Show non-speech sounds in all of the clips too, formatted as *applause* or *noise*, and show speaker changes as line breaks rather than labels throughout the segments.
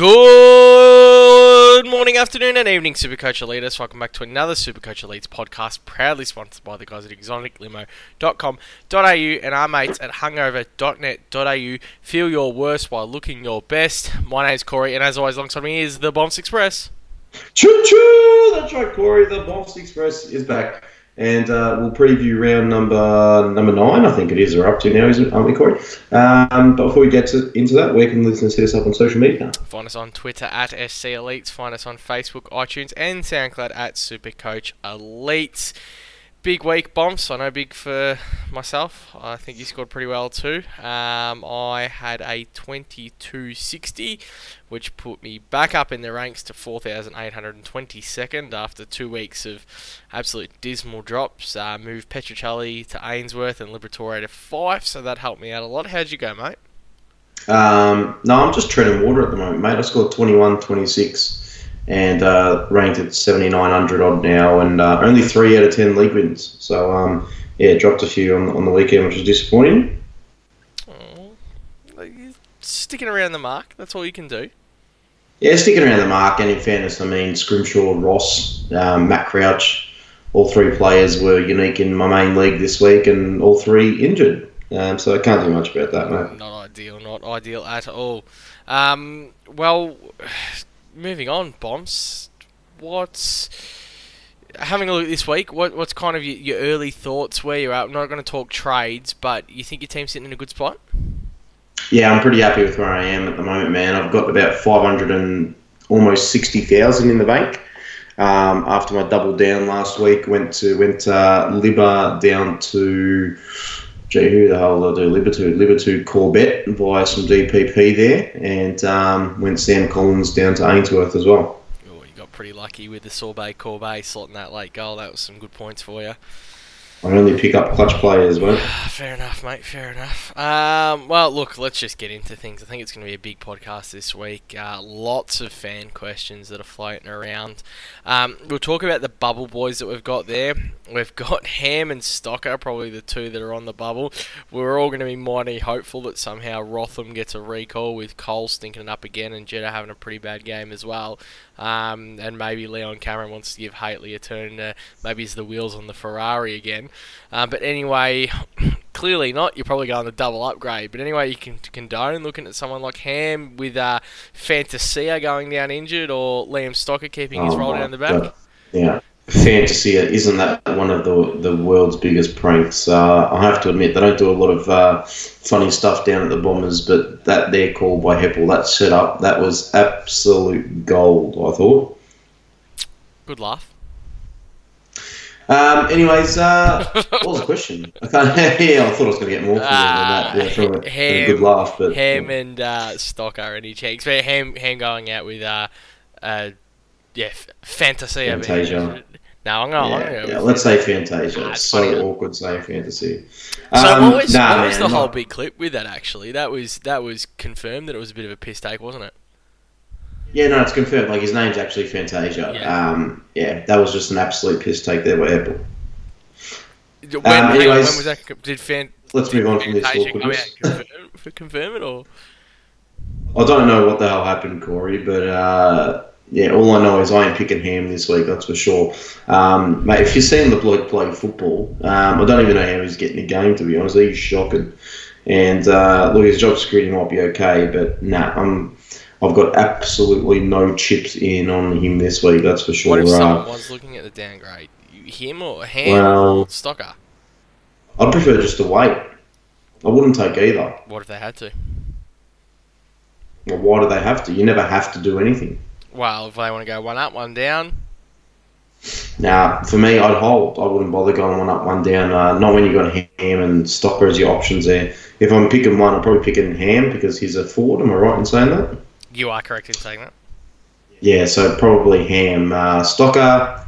Good morning, afternoon, and evening, Supercoach Elites. Welcome back to another Supercoach Elites podcast, proudly sponsored by the guys at exoticlimo.com.au and our mates at hungover.net.au. Feel your worst while looking your best. My name's Corey, and as always, alongside me is the Bombs Express.
Choo choo! That's right, Corey. The Bombs Express is back and uh, we'll preview round number number nine, I think it is, or up to now, isn't aren't we, Corey? Um, but before we get to, into that, where can listeners hit us up on social media?
Find us on Twitter at SC Elites, find us on Facebook, iTunes, and SoundCloud at Supercoach Elites big week, Bombs. I know big for myself. I think you scored pretty well too. Um, I had a 22.60, which put me back up in the ranks to 4,822nd after two weeks of absolute dismal drops. Uh, moved Petruccelle to Ainsworth and Liberatore to five, so that helped me out a lot. How'd you go, mate?
Um, no, I'm just treading water at the moment, mate. I scored 21, 26 and uh, ranked at 7,900 odd now, and uh, only three out of ten league wins. So um, yeah, dropped a few on, on the weekend, which was disappointing.
Oh, sticking around the mark. That's all you can do.
Yeah, sticking around the mark, and in fairness, I mean Scrimshaw, Ross, um, Matt Crouch, all three players were unique in my main league this week, and all three injured. Um, so I can't do much about that, mate.
Not ideal, not ideal at all. Um, well, moving on, bombs. What's having a look this week? What what's kind of your, your early thoughts? Where you're at? I'm not going to talk trades, but you think your team's sitting in a good spot?
Yeah, I'm pretty happy with where I am at the moment, man. I've got about 500 and almost 60,000 in the bank. Um, after my double down last week, went to went uh, Libba down to who the hell did I do? Libertude, Libertude Corbett via some DPP there, and um, went Sam Collins down to Ainsworth as well.
Oh, you got pretty lucky with the Sorbet Corbet slotting that late goal. That was some good points for you.
I only pick up clutch players, mate. *sighs*
Fair enough, mate. Fair enough. Um, well, look, let's just get into things. I think it's going to be a big podcast this week. Uh, lots of fan questions that are floating around. Um, we'll talk about the bubble boys that we've got there. We've got *laughs* Ham and Stocker, probably the two that are on the bubble. We're all going to be mighty hopeful that somehow Rotham gets a recall with Cole stinking up again and Jetta having a pretty bad game as well. Um, and maybe Leon Cameron wants to give Hately a turn. Uh, maybe it's the wheels on the Ferrari again. Uh, but anyway, *clears throat* clearly not. You're probably going the double upgrade. But anyway, you can condone looking at someone like Ham with uh, Fantasia going down injured or Liam Stocker keeping his oh roll down the back. God.
Yeah. Fantasia isn't that one of the the world's biggest pranks? Uh, I have to admit they don't do a lot of uh, funny stuff down at the Bombers, but that their call by Heppell, that setup, that was absolute gold. I thought.
Good laugh.
Um, anyways, uh, *laughs* what was the question? I can't, *laughs* yeah, I thought I was going to get more from, uh, that, yeah, from, a, ham, from a good laugh. But
Ham and uh, Stock are any checks. But Ham, Ham going out with uh, uh, yeah, fantasy.
Fantasia.
No, I'm going
yeah, yeah, let's say Fantasia. Nah, it's so funny. awkward saying fantasy.
Um, so what was, nah, what was man, the whole not... big clip with that? Actually, that was that was confirmed that it was a bit of a piss take, wasn't it?
Yeah, no, it's confirmed. Like his name's actually Fantasia. Yeah, um, yeah that was just an absolute piss take there by Heppell.
When, um, anyways, when was that? Did Fan?
Let's
move
on from this
awkwardness. Confirm, *laughs* confirm it or?
I don't know what the hell happened, Corey, but uh, yeah, all I know is I am picking Ham this week. That's for sure. Um, mate, if you're seeing the bloke play football, um, I don't even know how he's getting a game. To be honest, he's shocking. And uh, look, his job security might be okay, but nah, I'm. I've got absolutely no chips in on him this week. That's for sure.
What if someone was looking at the downgrade? Him or Ham well, or Stocker?
I'd prefer just to wait. I wouldn't take either.
What if they had to?
Well, why do they have to? You never have to do anything.
Well, if they want to go one up, one down.
Now, for me, I'd hold. I wouldn't bother going one up, one down. Uh, not when you've got Ham and Stocker as your options there. If I'm picking one, I'm probably picking Ham because he's a forward. Am I right in saying that?
You are correct in saying that.
Yeah, so probably Ham. Uh, Stocker,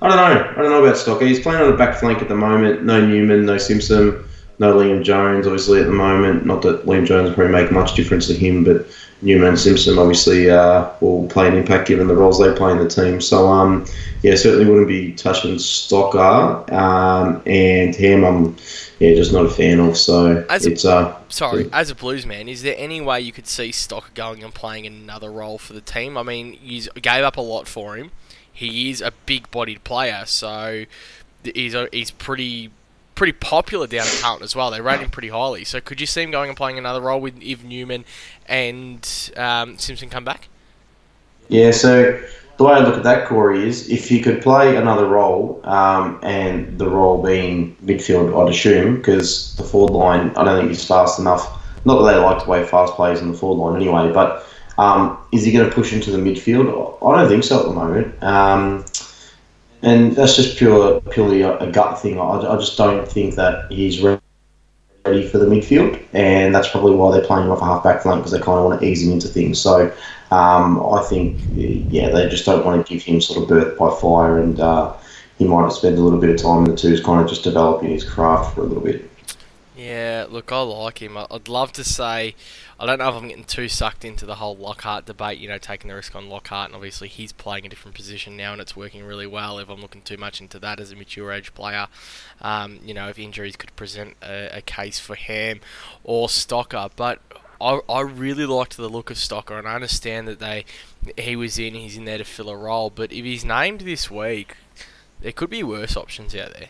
I don't know. I don't know about Stocker. He's playing on the back flank at the moment. No Newman, no Simpson, no Liam Jones, obviously, at the moment. Not that Liam Jones will probably make much difference to him, but Newman and Simpson obviously uh, will play an impact given the roles they play in the team. So, um, yeah, certainly wouldn't be touching Stocker um, and Ham. I'm yeah, just not a fan of. So
As a-
uh,
Sorry, as a Blues man, is there any way you could see Stocker going and playing another role for the team? I mean, you gave up a lot for him. He is a big-bodied player, so he's a, he's pretty pretty popular down at Carlton as well. They rate him pretty highly. So could you see him going and playing another role with Iv Newman and um, Simpson come back?
Yeah, so the way I look at that, Corey, is if he could play another role, um, and the role being midfield, I'd assume, because the forward line, I don't think he's fast enough. Not that they like to play fast players in the forward line anyway, but um, is he going to push into the midfield? I don't think so at the moment. Um, and that's just pure, purely a, a gut thing. I, I just don't think that he's ready for the midfield, and that's probably why they're playing him off a half-back flank because they kind of want to ease him into things. So um, I think, yeah, they just don't want to give him sort of birth by fire, and uh, he might have spent a little bit of time in the twos, kind of just developing his craft for a little bit.
Yeah, look, I like him. I'd love to say, I don't know if I'm getting too sucked into the whole Lockhart debate, you know, taking the risk on Lockhart, and obviously he's playing a different position now and it's working really well. If I'm looking too much into that as a mature age player, um, you know, if injuries could present a, a case for him or Stocker. But I, I really liked the look of Stocker, and I understand that they he was in, he's in there to fill a role, but if he's named this week, there could be worse options out there.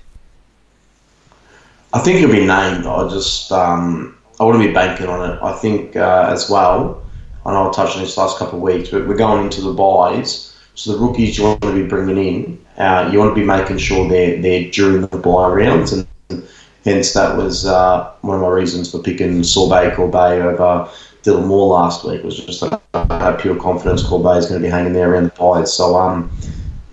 I think he'll be named. I just um, I wouldn't be banking on it. I think uh, as well. I know I'll touch on this last couple of weeks, but we're going into the buys. So the rookies you want to be bringing in, uh, you want to be making sure they're they're during the buy rounds, and hence that was uh, one of my reasons for picking Sorbet Corbet over Dylan Moore last week. Was just I had pure confidence Corbet is going to be hanging there around the buys. So um,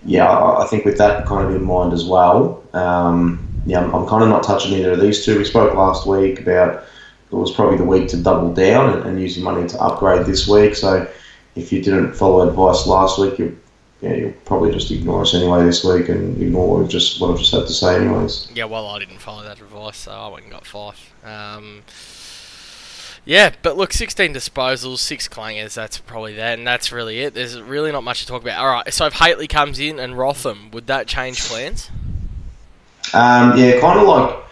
yeah, I think with that kind of in mind as well, um, yeah, I'm, I'm kind of not touching either of these two. We spoke last week about it was probably the week to double down and, and use your money to upgrade this week. So if you didn't follow advice last week, you yeah, you'll probably just ignore us anyway this week and ignore what I've just what I've just had to say anyways.
Yeah, well, I didn't follow that advice, so I went and got five. Um, yeah, but look, 16 disposals, six clangers, that's probably that, and that's really it. There's really not much to talk about. Alright, so if Hately comes in and Rotham, would that change plans?
Um, yeah, kind of like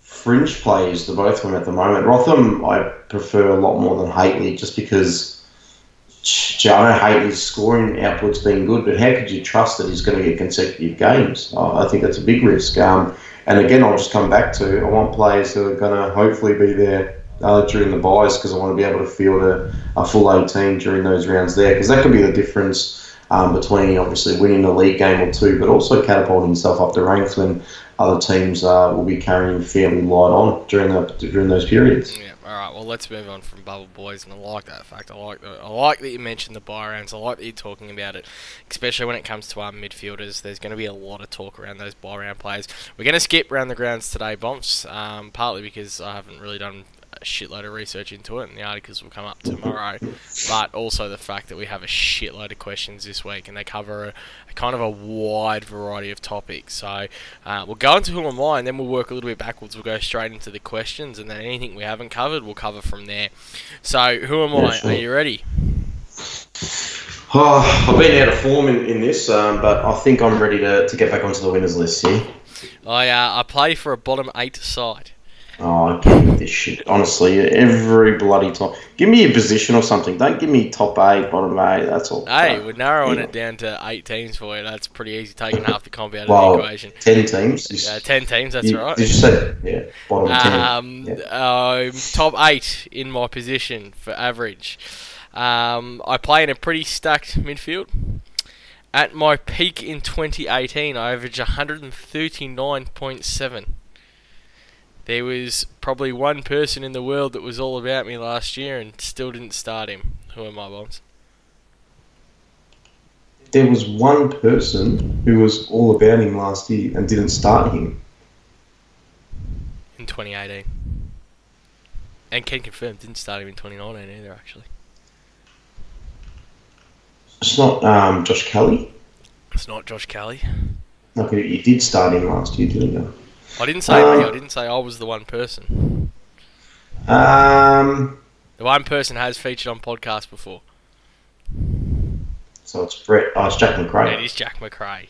fringe plays, the both of them at the moment. Rotham, I prefer a lot more than Hately just because know Hately's scoring output's been good, but how could you trust that he's going to get consecutive games? I I think that's a big risk. Um, and again, I'll just come back to I want players who are going to hopefully be there uh, during the buys because I want to be able to field a, a full 18 during those rounds there because that could be the difference um, between obviously winning a league game or two, but also catapulting yourself up the ranks when other teams uh, will be carrying fairly light on during the, during those periods.
Yeah, alright, well, let's move on from Bubble Boys, and I like that fact. I like that, I like that you mentioned the buy rounds. I like that you're talking about it, especially when it comes to our midfielders. There's going to be a lot of talk around those buy round players. We're going to skip round the grounds today, Bumps, um, partly because I haven't really done a shitload of research into it, and the articles will come up tomorrow. but also the fact that we have a shitload of questions this week, and they cover a, a kind of a wide variety of topics. So uh, we'll go into who am I, and then we'll work a little bit backwards. We'll go straight into the questions, and then anything we haven't covered, we'll cover from there. So who am I? Are you ready?
Oh, I've been out of form in, in this, um, but I think I'm ready to, to get back onto the winners list here.
I uh, I play for a bottom eight side.
Oh, I can't this shit. Honestly, every bloody time. Give me a position or something. Don't give me top eight, bottom eight. That's all.
Hey,
Uh,
we're narrowing
yeah.
it down to eight teams for you. That's pretty easy, taking half the comp out of
Well,
the equation.
ten teams.
Uh, ten teams, that's
you-
right.
Did you say yeah? Bottom ten.
Um,
Yeah.
um, top eight in my position for average. Um, I play in a pretty stacked midfield. At my peak in 2018, I averaged 139.7. There was probably one person in the world that was all about me last year and still didn't start him. Who are my bombs?
There was one person who was all about him last year and didn't start him.
in 2018. And can confirm didn't start him in 2019 either, actually.
It's not um, Josh Kelly.
It's not Josh Kelly.
Okay, you did start him last year, didn't you?
I didn't say
Um,
me. I didn't say I was the one person.
Um,
The one person has featured on podcast before.
so it's Brett. Oh, it's Jack
It
Macrae.
is Jack Macrae.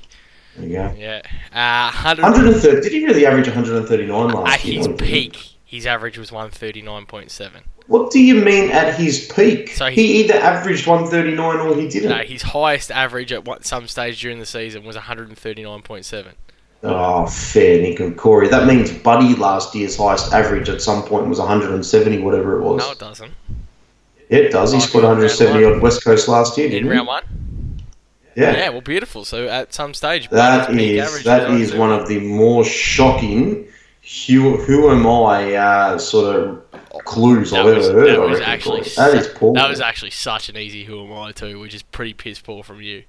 There you go.
Yeah. Uh, 100,
130. Did he really average 139 last
at
year?
his peak, his average was 139.7.
What do you mean at his peak?
So he-
he, either averaged 139 or he didn't.
No, his highest average at what, some stage during the season was 139.7.
Oh, fair, Nick and Corey. That means Buddy last year's highest average at some point was 170, whatever it was.
No, it doesn't.
it does. He scored 170
one.
on West Coast last year,
In
didn't
round
he?
one?
Yeah.
Yeah, well, beautiful. So at some stage,
That is that is one of the more shocking who, who am I uh, sort of clues
That
I've
was,
ever heard.
that was actually
that is poor.
That was actually such an easy who am I too, which is pretty piss poor from you.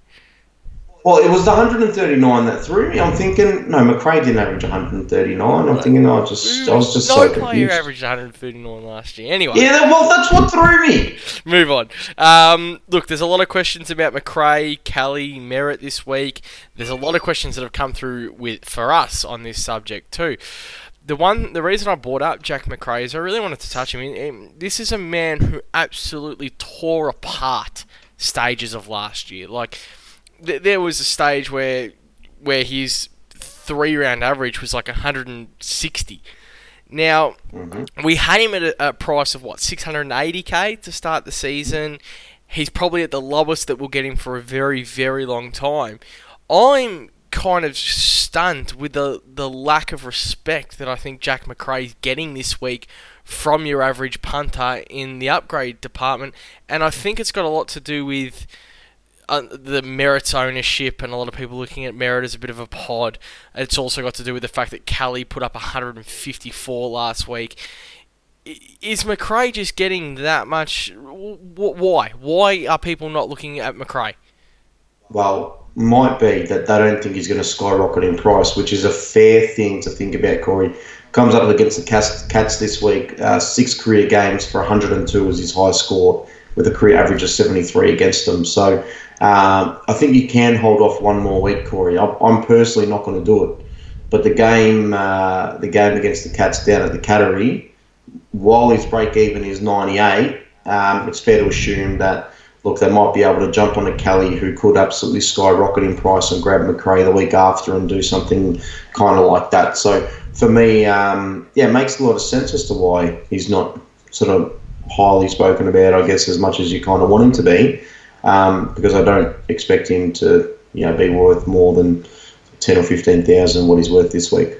Well, it was the 139 that threw me. I'm thinking, no, Macrae didn't average 139. I'm thinking, oh, just I was just
no
so
player
confused.
averaged 139 last year. Anyway,
Yeah, that, well, that's what threw me.
move on. Um, look, there's a lot of questions about Macrae, Kelly, Merrett this week. There's a lot of questions that have come through with for us on this subject too. The one, the reason I brought up Jack Macrae is I really wanted to touch him. This is a man who absolutely tore apart stages of last year. Like th- there was a stage where where his three round average was like 160. Now mm-hmm. we had him at a, a price of what 680k to start the season. He's probably at the lowest that we'll get him for a very very long time. I'm kind of stunned with the the lack of respect that I think Jack Macrae's getting this week from your average punter in the upgrade department, and I think it's got a lot to do with uh, the Merrett's ownership and a lot of people looking at Merrett as a bit of a pod. It's also got to do with the fact that Kelly put up 154 last week. Is Macrae just getting that much? Why? Why are people not looking at Macrae?
Well, might be that they don't think he's going to skyrocket in price, which is a fair thing to think about, Corey. Comes up against the Cats, Cats this week. Uh, six career games for 102 was his high score, with a career average of 73 against them. So um, I think you can hold off one more week, Corey. I'm, I'm personally not going to do it. But the game, uh, the game against the Cats down at the Cattery, while his break even is 98, um, it's fair to assume that look they might be able to jump on a Kelly who could absolutely skyrocket in price and grab Macrae the week after and do something kind of like that. So for me, um, yeah, it makes a lot of sense as to why he's not sort of highly spoken about. I guess as much as you kind of want him to be, um, because I don't expect him to you know be worth more than ten or fifteen thousand what he's worth this week.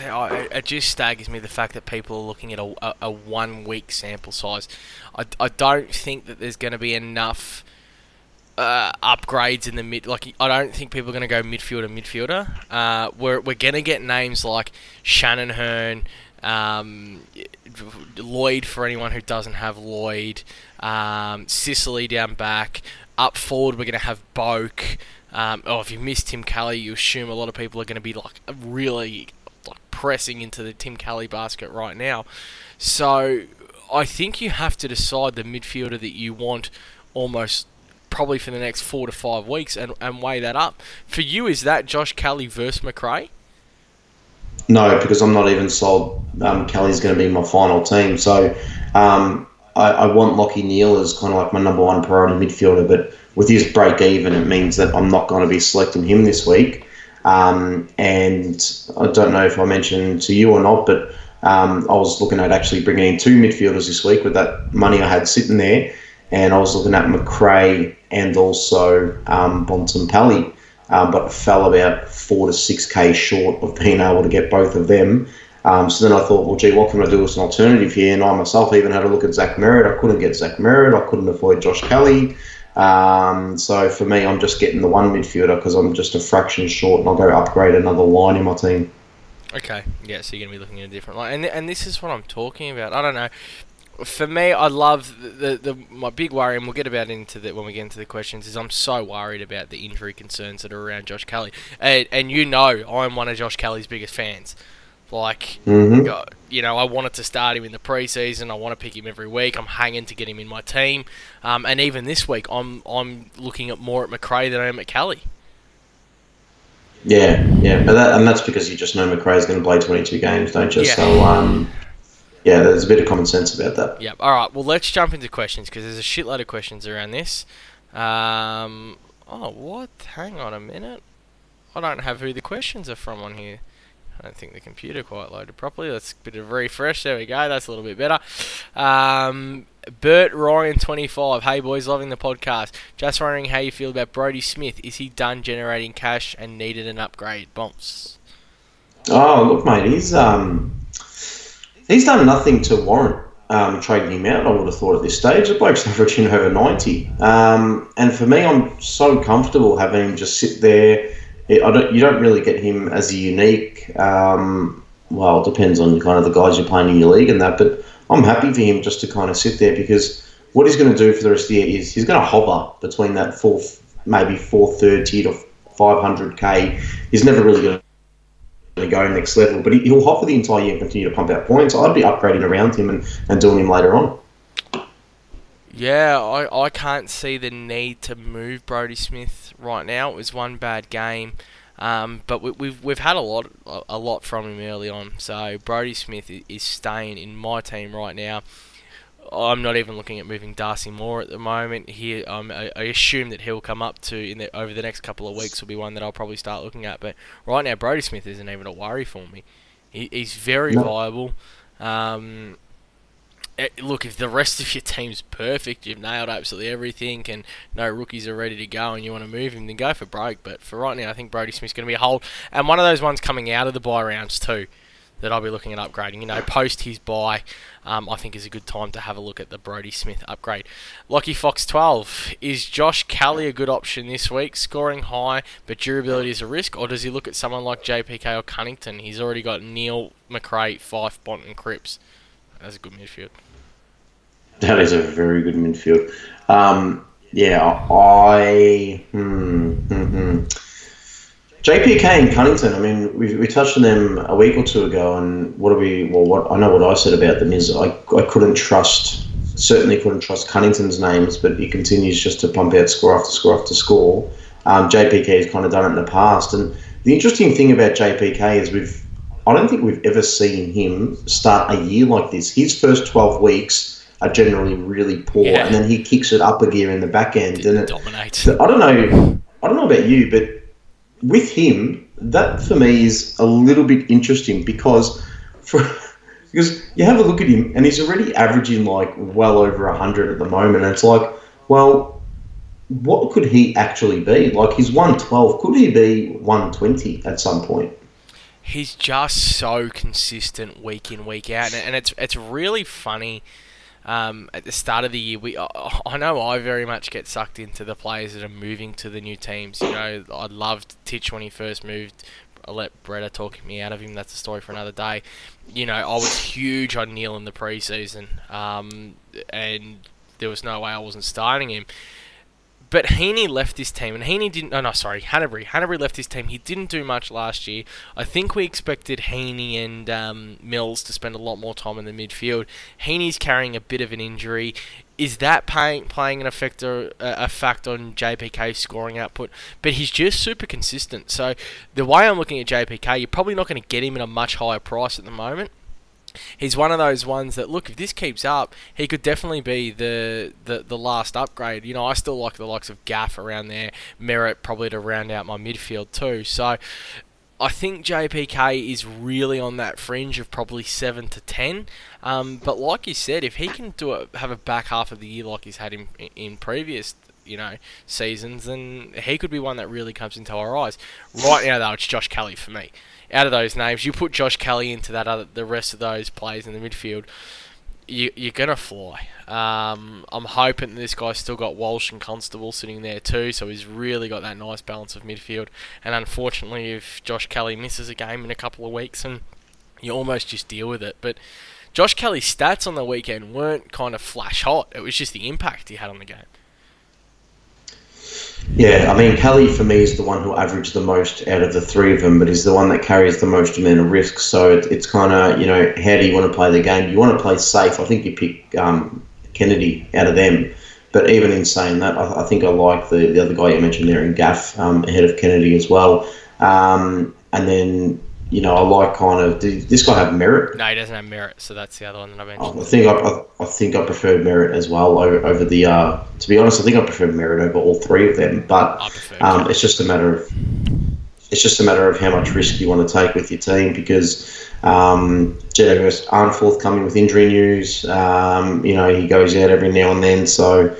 I, it just staggers me the fact that people are looking at a, a, a one week sample size. I, I don't think that there's going to be enough uh, upgrades in the mid. Like I don't think people are going to go midfielder midfielder. Uh, we're we're going to get names like Shannon Hurn, um, Lloyd for anyone who doesn't have Lloyd, um, Sicily down back. Up forward, we're going to have Boak. Um, oh, if you missed Tim Kelly, you assume a lot of people are going to be like really like pressing into the Tim Kelly basket right now. So I think you have to decide the midfielder that you want almost probably for the next four to five weeks and, and weigh that up. For you, is that Josh Kelly versus Macrae?
No, because I'm not even sold. Um, Kelly's going to be my final team, so um, I, I want Lachie Neale as kind of like my number one priority midfielder. But with his break even, it means that I'm not going to be selecting him this week. Um, and I don't know if I mentioned to you or not, but um, I was looking at actually bringing in two midfielders this week with that money I had sitting there, and I was looking at Macrae and also um, Bontempelli um, but fell about four to six k short of being able to get both of them. Um, so then I thought, well, gee, what can I do as an alternative here? And I myself even had a look at Zach Merrett. I couldn't get Zach Merrett. I couldn't avoid Josh Kelly. Um, so for me, I'm just getting the one midfielder because I'm just a fraction short, and I'll go upgrade another line in my team.
Okay, yeah, so you're going to be looking at a different line. And, and this is what I'm talking about. I don't know. For me, I love the, the my big worry, and we'll get about into that when we get into the questions. Is I'm so worried about the injury concerns that are around Josh Kelly, and, and you know I'm one of Josh Kelly's biggest fans. Like,
Mm-hmm.
uh, you know, I wanted to start him in the preseason. I want to pick him every week. I'm hanging to get him in my team, um, and even this week, I'm I'm looking at more at Macrae than I am at Kelly.
Yeah, yeah, but that, and that's because you just know Macrae's going to play 22 games, don't you?
Yeah.
So, um, yeah, there's a bit of common sense about that.
Yep. All right. Well, let's jump into questions because there's a shitload of questions around this. Um, oh, what? Hang on a minute. I don't have who the questions are from on here. I don't think the computer quite loaded properly. Let's a bit of refresh. There we go. That's a little bit better. Um, Bert Ryan twenty five. Hey boys, loving the podcast. Just wondering how you feel about Brodie Smith. Is he done generating cash and needed an upgrade? Bumps.
Oh look, mate, he's um, he's done nothing to warrant um, trading him out. I would have thought at this stage, the bloke's averaging over ninety. Um, and for me, I'm so comfortable having him just sit there. Don't, you don't really get him as a unique. Um, well, it depends on kind of the guys you're playing in your league and that, but I'm happy for him just to kind of sit there because what he's going to do for the rest of the year is he's going to hover between that four, maybe 430 to 500k. He's never really going to go next level, but he'll hover the entire year and continue to pump out points. I'd be upgrading around him and, and doing him later on.
Yeah, I, I can't see the need to move Brodie Smith right now. It was one bad game. Um, but we, we've we've had a lot a lot from him early on. So Brodie Smith is staying in my team right now. I'm not even looking at moving Darcy Moore at the moment. He, um, I, I, assume that he'll come up to in the, over the next couple of weeks. Will be one that I'll probably start looking at. But right now, Brody Smith isn't even a worry for me. He, he's very no. viable. Um, look, if the rest of your team's perfect, you've nailed absolutely everything, and no rookies are ready to go, and you want to move him, then go for Broke. But for right now, I think Brodie Smith's going to be a hold, and one of those ones coming out of the buy rounds too, that I'll be looking at upgrading. You know, post his buy, um, I think is a good time to have a look at the Brodie Smith upgrade. Lucky Fox 12 is Josh Kelly a good option this week? Scoring high, but durability is a risk, or does he look at someone like JPK or Cunnington? He's already got Neale Macrae, Fyfe, Bont, and Cripps. That's a good midfield.
That is a very good midfield. Um, yeah, I. Hmm, hmm, hmm. JPK and Cunnington. I mean, we, we touched on them a week or two ago, and what we? Well, what I know what I said about them is I, I couldn't trust, certainly couldn't trust Cunnington's names, but he continues just to pump out score after score after score. Um, JPK has kind of done it in the past, and the interesting thing about JPK is we've, I don't think we've ever seen him start a year like this. His first twelve weeks are generally really poor, yeah. and then he kicks it up a gear in the back end, and it
dominates.
I don't know. I don't know about you, but with him, that for me is a little bit interesting because for *laughs* because you have a look at him and he's already averaging like well over hundred at the moment. And it's like, well, what could he actually be? Like he's one twelve. Could he be one twenty at some point?
He's just so consistent week in week out, and it's it's really funny um, at the start of the year, we I know I very much get sucked into the players that are moving to the new teams. You know, I loved Titch when he first moved. I let Bretta talk me out of him. That's a story for another day. You know, I was huge on Neale in the preseason, um, and there was no way I wasn't starting him. But Heaney left this team, and Heaney didn't. Oh no, sorry, Hannebery. Hannebery left this team. He didn't do much last year. I think we expected Heaney and um, Mills to spend a lot more time in the midfield. Heaney's carrying a bit of an injury. Is that playing playing an effect or, uh, a fact on JPK's scoring output? But he's just super consistent. So the way I'm looking at JPK, you're probably not going to get him at a much higher price at the moment he's one of those ones that look if this keeps up, he could definitely be the, the the last upgrade. You know, I still like the likes of Gaff around there, Merrett probably to round out my midfield too. So I think JPK is really on that fringe of probably seven to ten. Um, but like you said, if he can do it, have a back half of the year like he's had in in previous you know seasons, then he could be one that really comes into our eyes. Right now, though, it's Josh Kelly for me out of those names, you put Josh Kelly into that other, the rest of those players in the midfield, you, you're gonna fly. Um, I'm hoping this guy's still got Walsh and Constable sitting there too, so he's really got that nice balance of midfield. And unfortunately, if Josh Kelly misses a game in a couple of weeks, and you almost just deal with it. But Josh Kelly's stats on the weekend weren't kind of flash hot. It was just the impact he had on the game.
Yeah, I mean, Kelly for me is the one who averaged the most out of the three of them, but he's the one that carries the most amount of risk. So it, it's kind of, you know, how do you want to play the game? You want to play safe. I think you pick um, Kennedy out of them. But even in saying that, I, I, think I like the, the other guy you mentioned there in Gaff um, ahead of Kennedy as well. Um, and then you know, I like kind of. Did this guy have Merrett?
No, he doesn't have Merrett, so that's the other one that I mentioned.
I think I, I, I think I prefer Merrett as well over, over the. Uh, to be honest, I think I prefer Merrett over all three of them, but um, it's just a matter of. it's just a matter of how much risk you want to take with your team because um, GWS aren't forthcoming with injury news. Um, you know, he goes out every now and then, so.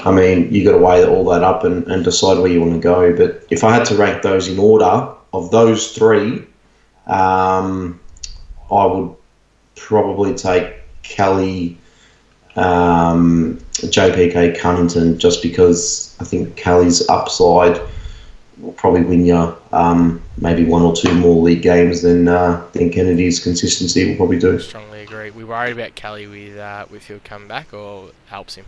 I mean, you got to weigh all that up and, and decide where you want to go. But if I had to rank those in order, of those three, um, I would probably take Kelly, um, JPK Cunnington, just because I think Kelly's upside will probably win you um, maybe one or two more league games than uh, than Kennedy's consistency will probably do.
Strongly agree. We worried about Kelly with uh, with he'll come back or helps him.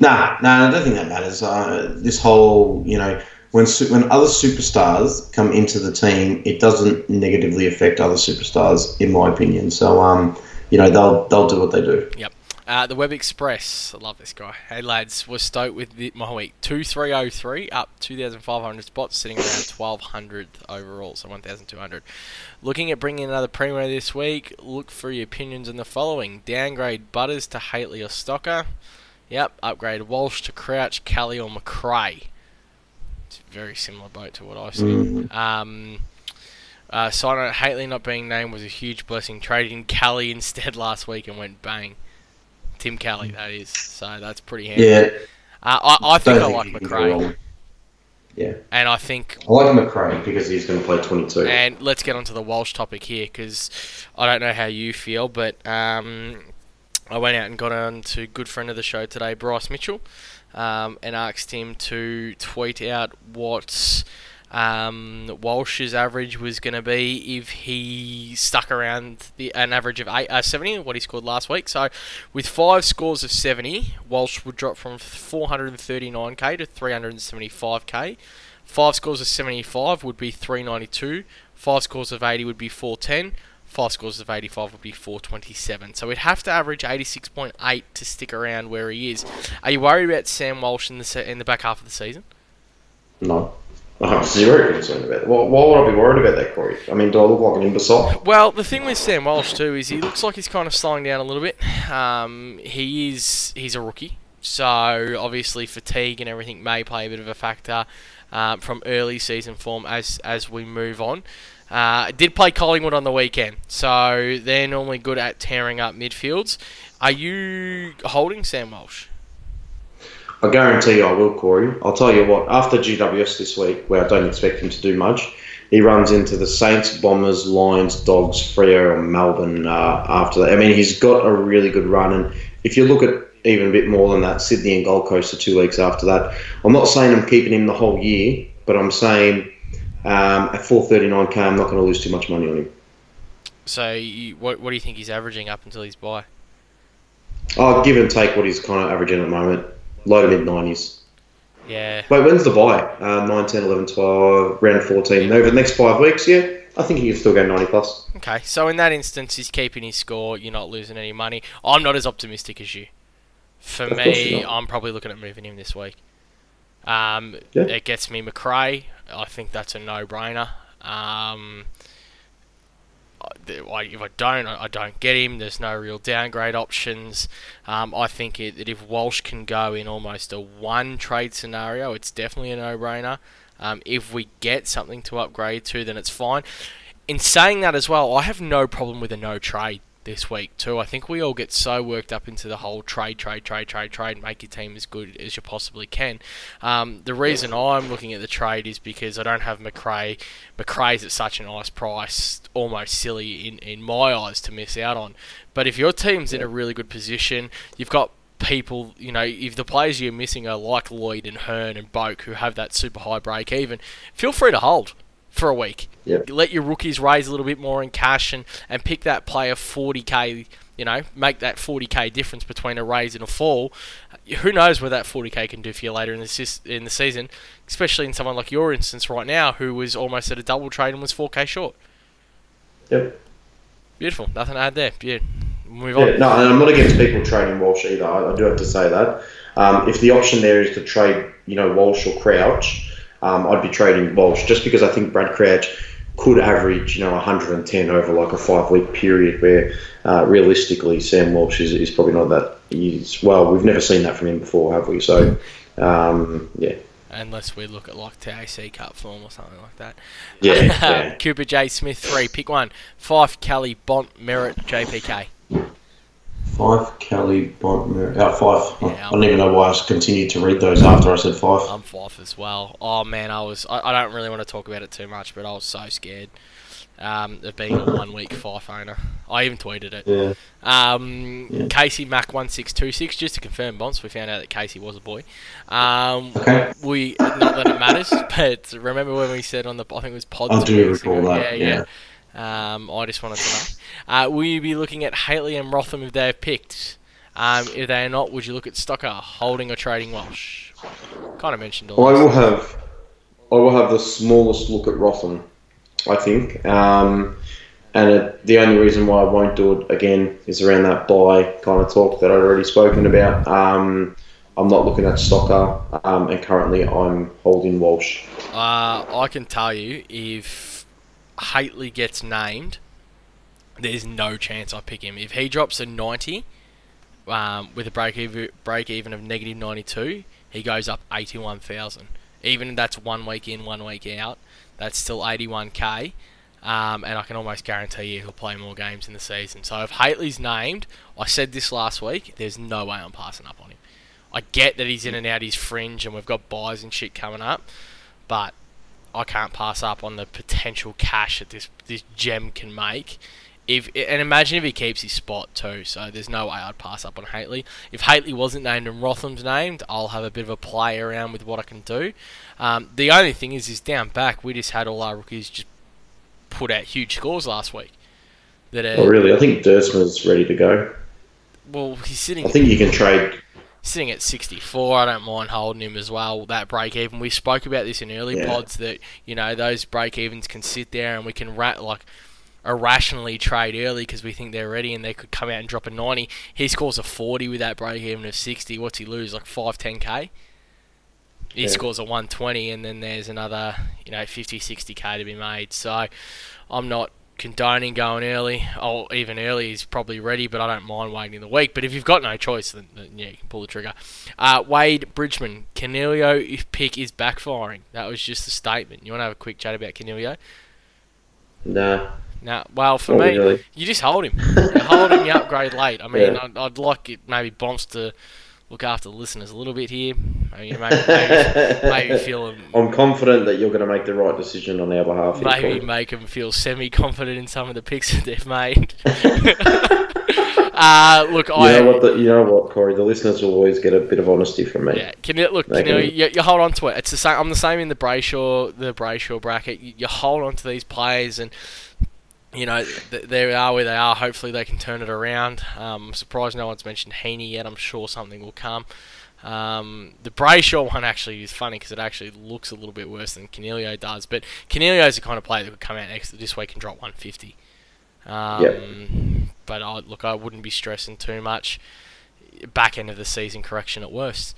Nah, nah, I don't think that matters. Uh, this whole, you know, when when other superstars come into the team, it doesn't negatively affect other superstars, in my opinion. So, um, you know, they'll they'll do what they do.
Yep. Uh, the Web Express, I love this guy. Hey lads, was stoked with the, my week. 2303 up 2,500 spots, sitting around 1,200 overall, so 1,200. Looking at bringing another primo this week, look for your opinions on the following downgrade Butters to Hately or Stocker. Yep, upgrade Walsh to Crouch, Kelly or Macrae. Very similar boat to what I've seen. Mm. Um, uh, note, Hately not being named was a huge blessing. Trading *laughs* Kelly instead last week and went bang. Tim Kelly, that is. So that's pretty handy.
Yeah.
Uh, I, I think Don't I think like Macrae.
Yeah.
And I think.
I like Macrae because he's going to play 22.
And let's get onto the Walsh topic here because I don't know how you feel, but um, I went out and got on to good friend of the show today, Bryce Mitchell, um, and asked him to tweet out what um, Walsh's average was going to be if he stuck around the, an average of eight, uh, 70, what he scored last week. So, with five scores of 70, Walsh would drop from 439k to 375k. Five scores of 75 would be 392. Five scores of 80 would be 410. Five scores of 85 would be 427. So we'd have to average 86.8 to stick around where he is. Are you worried about Sam Walsh in the se- in the back half of the season?
No. *laughs* I'm zero concerned about it. Well, why would I be worried about that, Corey? I mean, do I look like an imbecile?
Well, the thing with Sam Walsh too is he looks like he's kind of slowing down a little bit. Um, he is he's a rookie, so obviously fatigue and everything may play a bit of a factor um, from early season form as as we move on. Uh, did play Collingwood on the weekend, so they're normally good at tearing up midfields. Are you holding Sam Walsh?
I guarantee you I will, Corey. I'll tell you what, after GWS this week, where I don't expect him to do much, he runs into the Saints, Bombers, Lions, Dogs, Freo, and Melbourne uh, after that. I mean, he's got a really good run. And if you look at even a bit more than that, Sydney and Gold Coast are two weeks after that. I'm not saying I'm keeping him the whole year, but I'm saying um, at 439k, I'm not going to lose too much money on him.
So, you, what, what do you think he's averaging up until he's buy?
I'll give and take what he's kind of averaging at the moment low to mid 90s.
Yeah.
Wait, when's the buy? Uh, 9, 10, 11, 12, round 14. Over the next five weeks, yeah, I think he can still go 90 plus.
Okay, so in that instance, he's keeping his score. You're not losing any money. I'm not as optimistic as you. For of me, I'm probably looking at moving him this week. Um, yeah. It gets me Macrae. I think that's a no-brainer. Um, if I don't, I don't get him. There's no real downgrade options. Um, I think it, that if Walsh can go in almost a one trade scenario, it's definitely a no-brainer. Um, if we get something to upgrade to, then it's fine. In saying that as well, I have no problem with a no trade this week too. I think we all get so worked up into the whole trade, trade, trade, trade, trade, make your team as good as you possibly can. Um, the reason I'm looking at the trade is because I don't have Macrae. Macrae's at such a nice price, almost silly in, in my eyes to miss out on. But if your team's in a really good position, you've got people, you know, if the players you're missing are like Lloyd and Hurn and Boak who have that super high break even, feel free to hold for a week.
Yep.
Let your rookies raise a little bit more in cash and, and pick that player 40k, you know, make that 40k difference between a raise and a fall. Who knows what that 40k can do for you later in the, in the season, especially in someone like your instance right now who was almost at a double trade and was 4k short.
Yep.
Beautiful. Nothing to add there. Yeah. Move
on. Yeah, no, and I'm not against people trading Walsh either. I, I do have to say that. Um, if the option there is to trade, you know, Walsh or Crouch, um, I'd be trading Walsh just because I think Brad Crouch could average, you know, 110 over like a five week period where uh, realistically Sam Walsh is, is probably not that. He's, well, we've never seen that from him before, have we? So, um, yeah.
unless we look at like TAC Cup form or something like that.
Yeah, *laughs* yeah.
Cooper J Smith three. Pick one. Fyfe, Kelly, Bont, Merrett, JPK.
Five, Kelly, Bont, Merrett. Uh, five.
Yeah,
I don't even know why I continued to read those after I said five.
I'm Fyfe as well. Oh man, I was. I, I don't really want to talk about it too much, but I was so scared um, of being a one week Fyfe owner. I even tweeted it.
Yeah.
Um,
Yeah.
Casey Mac one six two six. Just to confirm, Bonds, we found out that Casey was a boy. Um,
Okay.
we not that it matters, *laughs* but remember when we said on the I think it was pod.
I
two
do recall
ago?
that,
Yeah, yeah. Um, I just wanted to know. Uh, will you be looking at Hately and Rotham if they have picked? Um, if they are not, would you look at Stocker holding or trading Walsh? Kind of mentioned all
I will have, I will have the smallest look at Rotham, I think. Um, and it, the only reason why I won't do it again is around that buy kind of talk that I'd already spoken about. Um, I'm not looking at Stocker, um, and currently I'm holding Walsh.
Uh, I can tell you if Hately gets named, there's no chance I pick him. If he drops a 90 um, with a break even, break even of negative 92, he goes up 81,000. Even that's one week in, one week out, that's still 81k. Um, and I can almost guarantee you he'll play more games in the season. So if Hately's named, I said this last week, there's no way I'm passing up on him. I get that he's in and out his fringe and we've got buys and shit coming up, but I can't pass up on the potential cash that this this gem can make. If and imagine if he keeps his spot too, so there's no way I'd pass up on Hately. If Hately wasn't named and Rotham's named, I'll have a bit of a play around with what I can do. Um, the only thing is, is down back we just had all our rookies just put out huge scores last week. That are,
Oh, really? I think Dersman's ready to go.
well, he's sitting
I think you can trade.
Sitting at 64, I don't mind holding him as well. That break even, we spoke about this in early
Yeah.
pods that you know those break evens can sit there and we can rat like irrationally trade early because we think they're ready and they could come out and drop a 90. He scores a 40 with that break even of 60. What's he lose like 5 10k? He
Yeah.
scores a 120 and then there's another you know 50 60k to be made. So I'm not condoning going early. Oh, even early is probably ready, but I don't mind waiting the week. But if you've got no choice, then, then yeah, you can pull the trigger. Uh, Wade Bridgman, Canelio if pick is backfiring. That was just a statement. You want to have a quick chat about Canelio?
Nah,
No, well for
not
me,
really.
you just hold him. You hold him, you upgrade late. I mean, *laughs*
Yeah.
I'd, I'd like it, maybe Bomps to look after the listeners a little bit here. Maybe, *laughs* maybe, maybe, maybe feel 'em-
I'm confident that you're going to make the right decision on our behalf.
maybe make them feel semi-confident in some of the picks *laughs* that they've made. *laughs* uh, look,
You
I
know what? The, you know what, Corey? The listeners will always get a bit of honesty from me.
yeah. Can you look? Can you,
can-
you, you hold on to it. It's the same. I'm the same in the Brayshaw, the Brayshaw bracket. You, you hold on to these players and. You know, th- they are where they are. Hopefully, they can turn it around. Um, I'm surprised no one's mentioned Heaney yet. I'm sure something will come. Um, the Brayshaw one actually is funny because it actually looks a little bit worse than Canelio does. But Canelio is the kind of player that could come out next this week and drop 150. Um, But I, look, I wouldn't be stressing too much. Back end of the season correction at worst.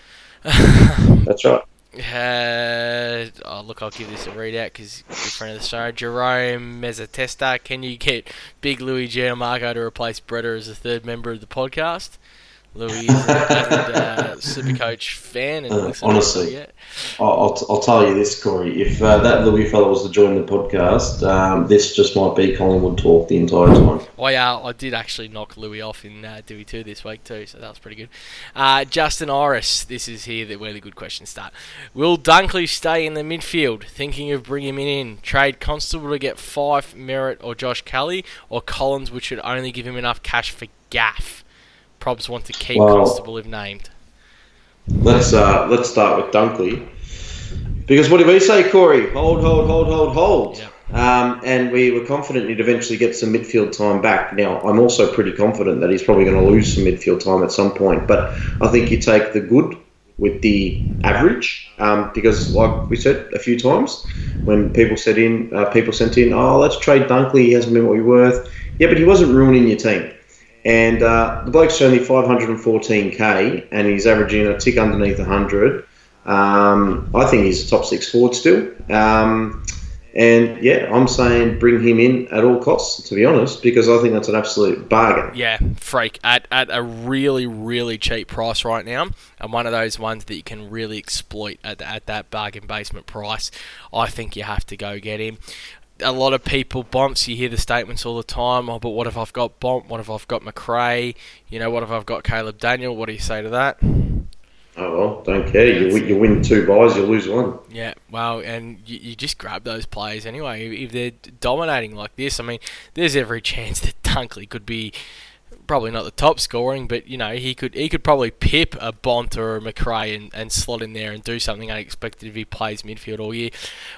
*laughs*
That's right.
Uh, oh, look, I'll give this a readout because good friend of the show. Jerome Mezzatesta, can you get Big Louis Gianmarco to replace Bretta as a third member of the podcast? Louis is an uh, Supercoach fan and
Uh, honestly. I'll, I'll, t- I'll tell you this, Corey. If uh, that Louis fellow was to join the podcast, um, this just might be Collingwood talk the entire time.
Oh yeah, I did actually knock Louis off in uh, Dewey 2 this week too, so that was pretty good. Uh, Justin Iris, this is here that where the good questions start. Will Dunkley stay in the midfield? Thinking of bringing him in. Trade Constable to get Fyfe, Merrett, or Josh Kelly, or Collins, which should only give him enough cash for Gaff. Probs want to keep
Well-
Constable if named.
Let's uh, let's start with Dunkley. Because what did we say, Corey? Hold, hold, hold, hold, hold.
Yeah.
Um, and we were confident he'd eventually get some midfield time back. Now, I'm also pretty confident that he's probably going to lose some midfield time at some point. But I think you take the good with the average, um, because like we said a few times, when people said in, uh, people sent in, oh, let's trade Dunkley. He hasn't been what he's worth. Yeah, but he wasn't ruining your team. And uh, the bloke's only 514k, and he's averaging a tick underneath 100. Um, I think he's a top six forward still. Um, And yeah, I'm saying bring him in at all costs, to be honest, because I think that's an absolute bargain.
Yeah, freak at, at a really really cheap price right now, and one of those ones that you can really exploit at, at that bargain basement price. I think you have to go get him. A lot of people bomps. You hear the statements all the time. Oh, but what if I've got Bomp? What if I've got Macrae? You know, what if I've got Caleb Daniel? What do you say to that?
Oh well, don't care. You, win- you win two buys, you lose one.
Yeah, well, and you, you just grab those players anyway. If they're dominating like this, I mean, there's every *laughs* chance that Dunkley could be probably not the top scoring, but you know he could he could probably pip a Bont or a Macrae and, and slot in there and do something unexpected if he plays midfield all year.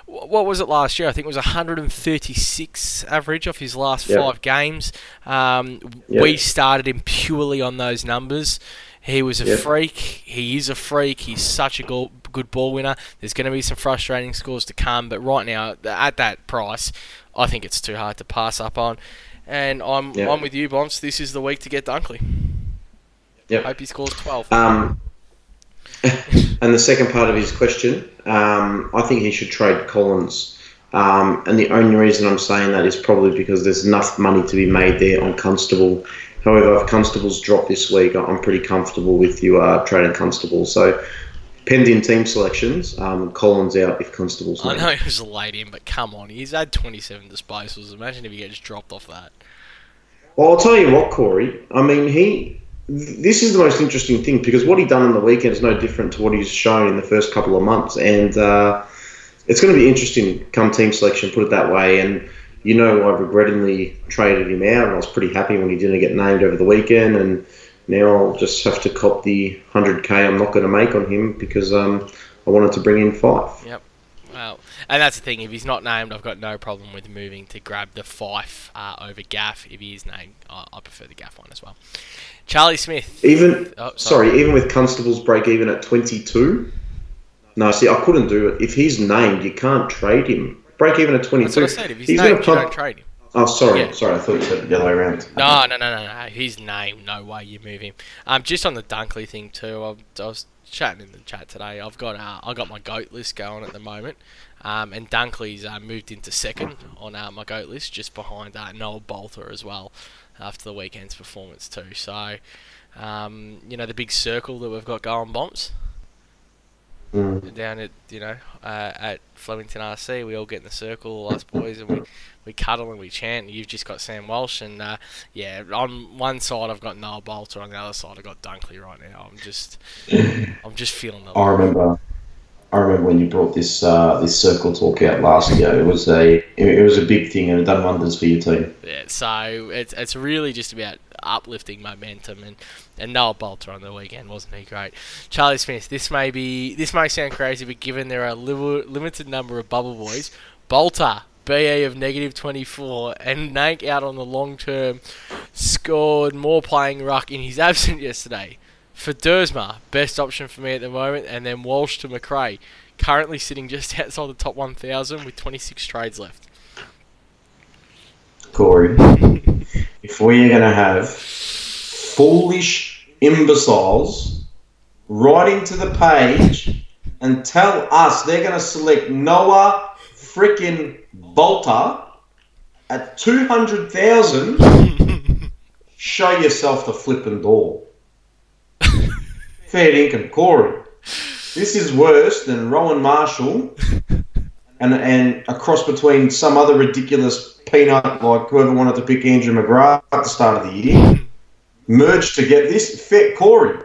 What was it last year? I think it was 136 average off his last five games. Um. We started him purely on those numbers. He was a freak. He is a freak. He's such a goal, good ball winner. There's going to be some frustrating scores to come, but right now, at that price, I think it's too hard to pass up on. And I'm. I'm with you, Bonds. This is the week to get Dunkley.
Yep.
Hope he scores 12.
Um, *laughs* and the second part of his question, um, I think he should trade Collins. Um, and the only reason I'm saying that is probably because there's enough money to be made there on Constable. However, if Constable's dropped this week, I'm pretty comfortable with you uh, trading Constable. So, pending team selections, um, Collins out if Constable's
I know he was late in, but come on, he's had 27 disposals. Imagine if he gets dropped off that.
Well, I'll tell you what, Corey. I mean, he. This is the most interesting thing because what he done on the weekend is no different to what he's shown in the first couple of months, and uh, it's going to be interesting come team selection. Put it that way, and you know, I regrettingly traded him out, and I was pretty happy when he didn't get named over the weekend, and now I'll just have to cop the hundred k I'm not going to make on him because um, I wanted to bring in Fyfe.
Well, and that's the thing. If he's not named, I've got no problem with moving to grab the Fyfe uh, over Gaff. If he is named, I, I prefer the Gaff one as well. Charlie Smith.
Even
Oh, sorry.
sorry, even with Constable's break even at 22. No, see, I couldn't do it. If he's named, you can't trade him. Break even at 22.
That's what I said. If he's,
he's
named, you
pump-
don't trade him.
Oh, sorry,
Yeah.
sorry. I thought you said the other way around.
No, no, no, no, no. He's named. No way you move him. Um, just on the Dunkley thing too. I, I was chatting in the chat today. I've got uh, I got my goat list going at the moment, um, and Dunkley's uh, moved into second on uh, my goat list, just behind uh, Noah Balta as well, after the weekend's performance too. So, um, you know, the big circle that we've got going, bombs
Mm.
down at you know uh, at Flemington RC. We all get in the circle, all us boys, and we, we cuddle and we chant. And You've just got Sam Walsh, and uh, yeah, on one side I've got Noah Balta, on the other side I've got Dunkley right now. I'm just *laughs* I'm just feeling the
I remember. I remember when you brought this uh, this circle talk out last year. It was a it, was a big thing and it done wonders for your team.
Yeah, so it's it's really just about uplifting momentum and and Noah Balta on the weekend wasn't he great? Charlie Smith, this may be this may sound crazy, but given there are a li- limited number of bubble boys, Balta. BA of negative 24 and Nank out on the long term scored more playing ruck in his *laughs* absence yesterday. For Dersma, best option for me at the moment, and then Walsh to Macrae, currently sitting just *laughs* outside the top 1,000 with 26 trades left.
Corey, *laughs* if we are going to have foolish imbeciles writing to the page and tell us they're going to select Noah freaking Balta at 200,000, *laughs* show yourself the flipping door. Fair income, Corey. This is worse than Rowan Marshall *laughs* and and a cross between some other ridiculous peanut like whoever wanted to pick Andrew McGrath at the start of the year. Merged to get this fit Corey.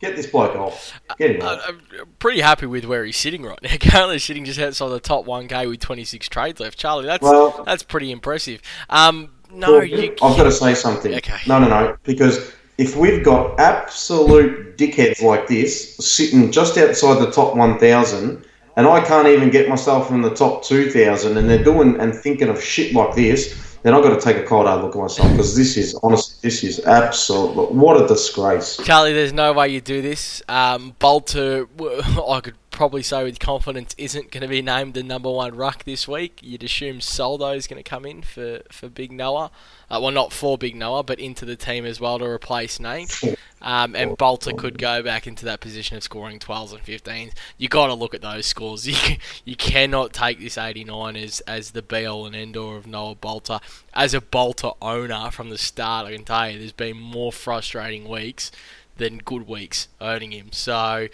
Get this bloke off. Get him off.
I'm pretty happy with where he's sitting right now. *laughs* Currently sitting just outside the top 1k with 26 trades left. Charlie, that's
Well-
that's pretty impressive. Um, no, you,
I've got to say something.
Okay.
No, no, no. Because if we've got absolute dickheads like this sitting just outside the top 1,000, and I can't even get myself in the top 2,000, and they're doing and thinking of shit like this, then I've got to take a cold hard look at myself because this is honestly, this is absolute. What a disgrace.
Charlie, there's no way you do this. Um, Balta, *laughs* I could probably say with confidence isn't going to be named the number one ruck this week. You'd assume Soldo is going to come in for, for Big Noah. Uh, well, not for Big Noah, but into the team as well to replace Nate. Um, and Balta could go back into that position of scoring 12s and 15s. you got to look at those scores. *laughs* You, you cannot take this 89 as, as the be all and end all of Noah Balta. As a Balta owner from the start, I can tell you there's been more frustrating weeks than good weeks owning him. So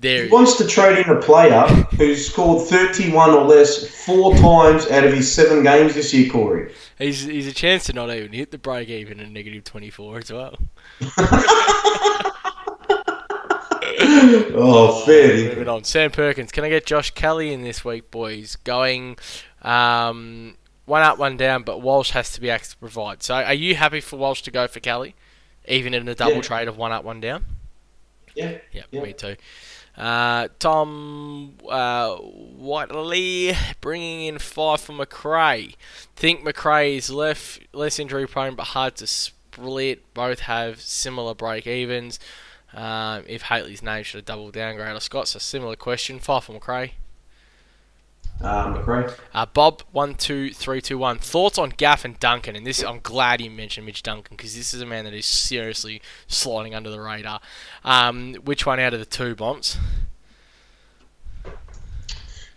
there.
He wants to trade in a player who's scored 31 or less four times out of his seven games this year, Corey.
He's, he's a chance to not even hit the break even in negative 24 as well. *laughs*
oh, fair.
Moving on. Sam Perkins. Can I get Josh Kelly in this week, boys? Going um, one up, one down, but Walsh has to be asked to provide. So are you happy for Walsh to go for Kelly, even in a double
Yeah.
trade of one up, one down?
Yeah.
Yeah,
Yeah.
me too. Uh, Tom uh, Whiteley bringing in Fyfe for Macrae. Think Macrae is left, less injury prone but hard to split. Both have similar break evens. Um, if Hately's name should have double downgrade or Scott's a similar question. Fyfe for
Macrae. Macrae.
Uh, Bob one two three two one. Thoughts on Gaff and Duncan? And this, I'm glad you mentioned Mitch Duncan because this is a man that is seriously sliding under the radar. Um, which one out of the two bombs?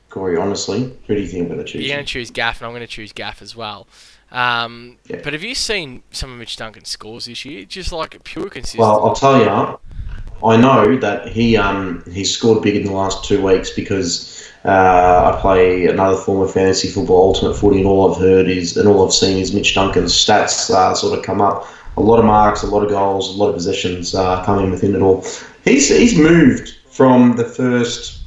Corey, honestly, who do you think about the choosing?
You're going to choose Gaff, and I'm going to choose Gaff as well. Um,
Yeah.
But have you seen some of Mitch Duncan's scores this year? Just like pure consistency.
Well, I'll tell you, I know that he um he's scored big in the last two weeks because uh, I play another form of fantasy football, Ultimate Footy, and all I've heard is and all I've seen is Mitch Duncan's stats uh, sort of come up. A lot of marks, a lot of goals, a lot of possessions uh, come in within it all. He's he's moved from the first,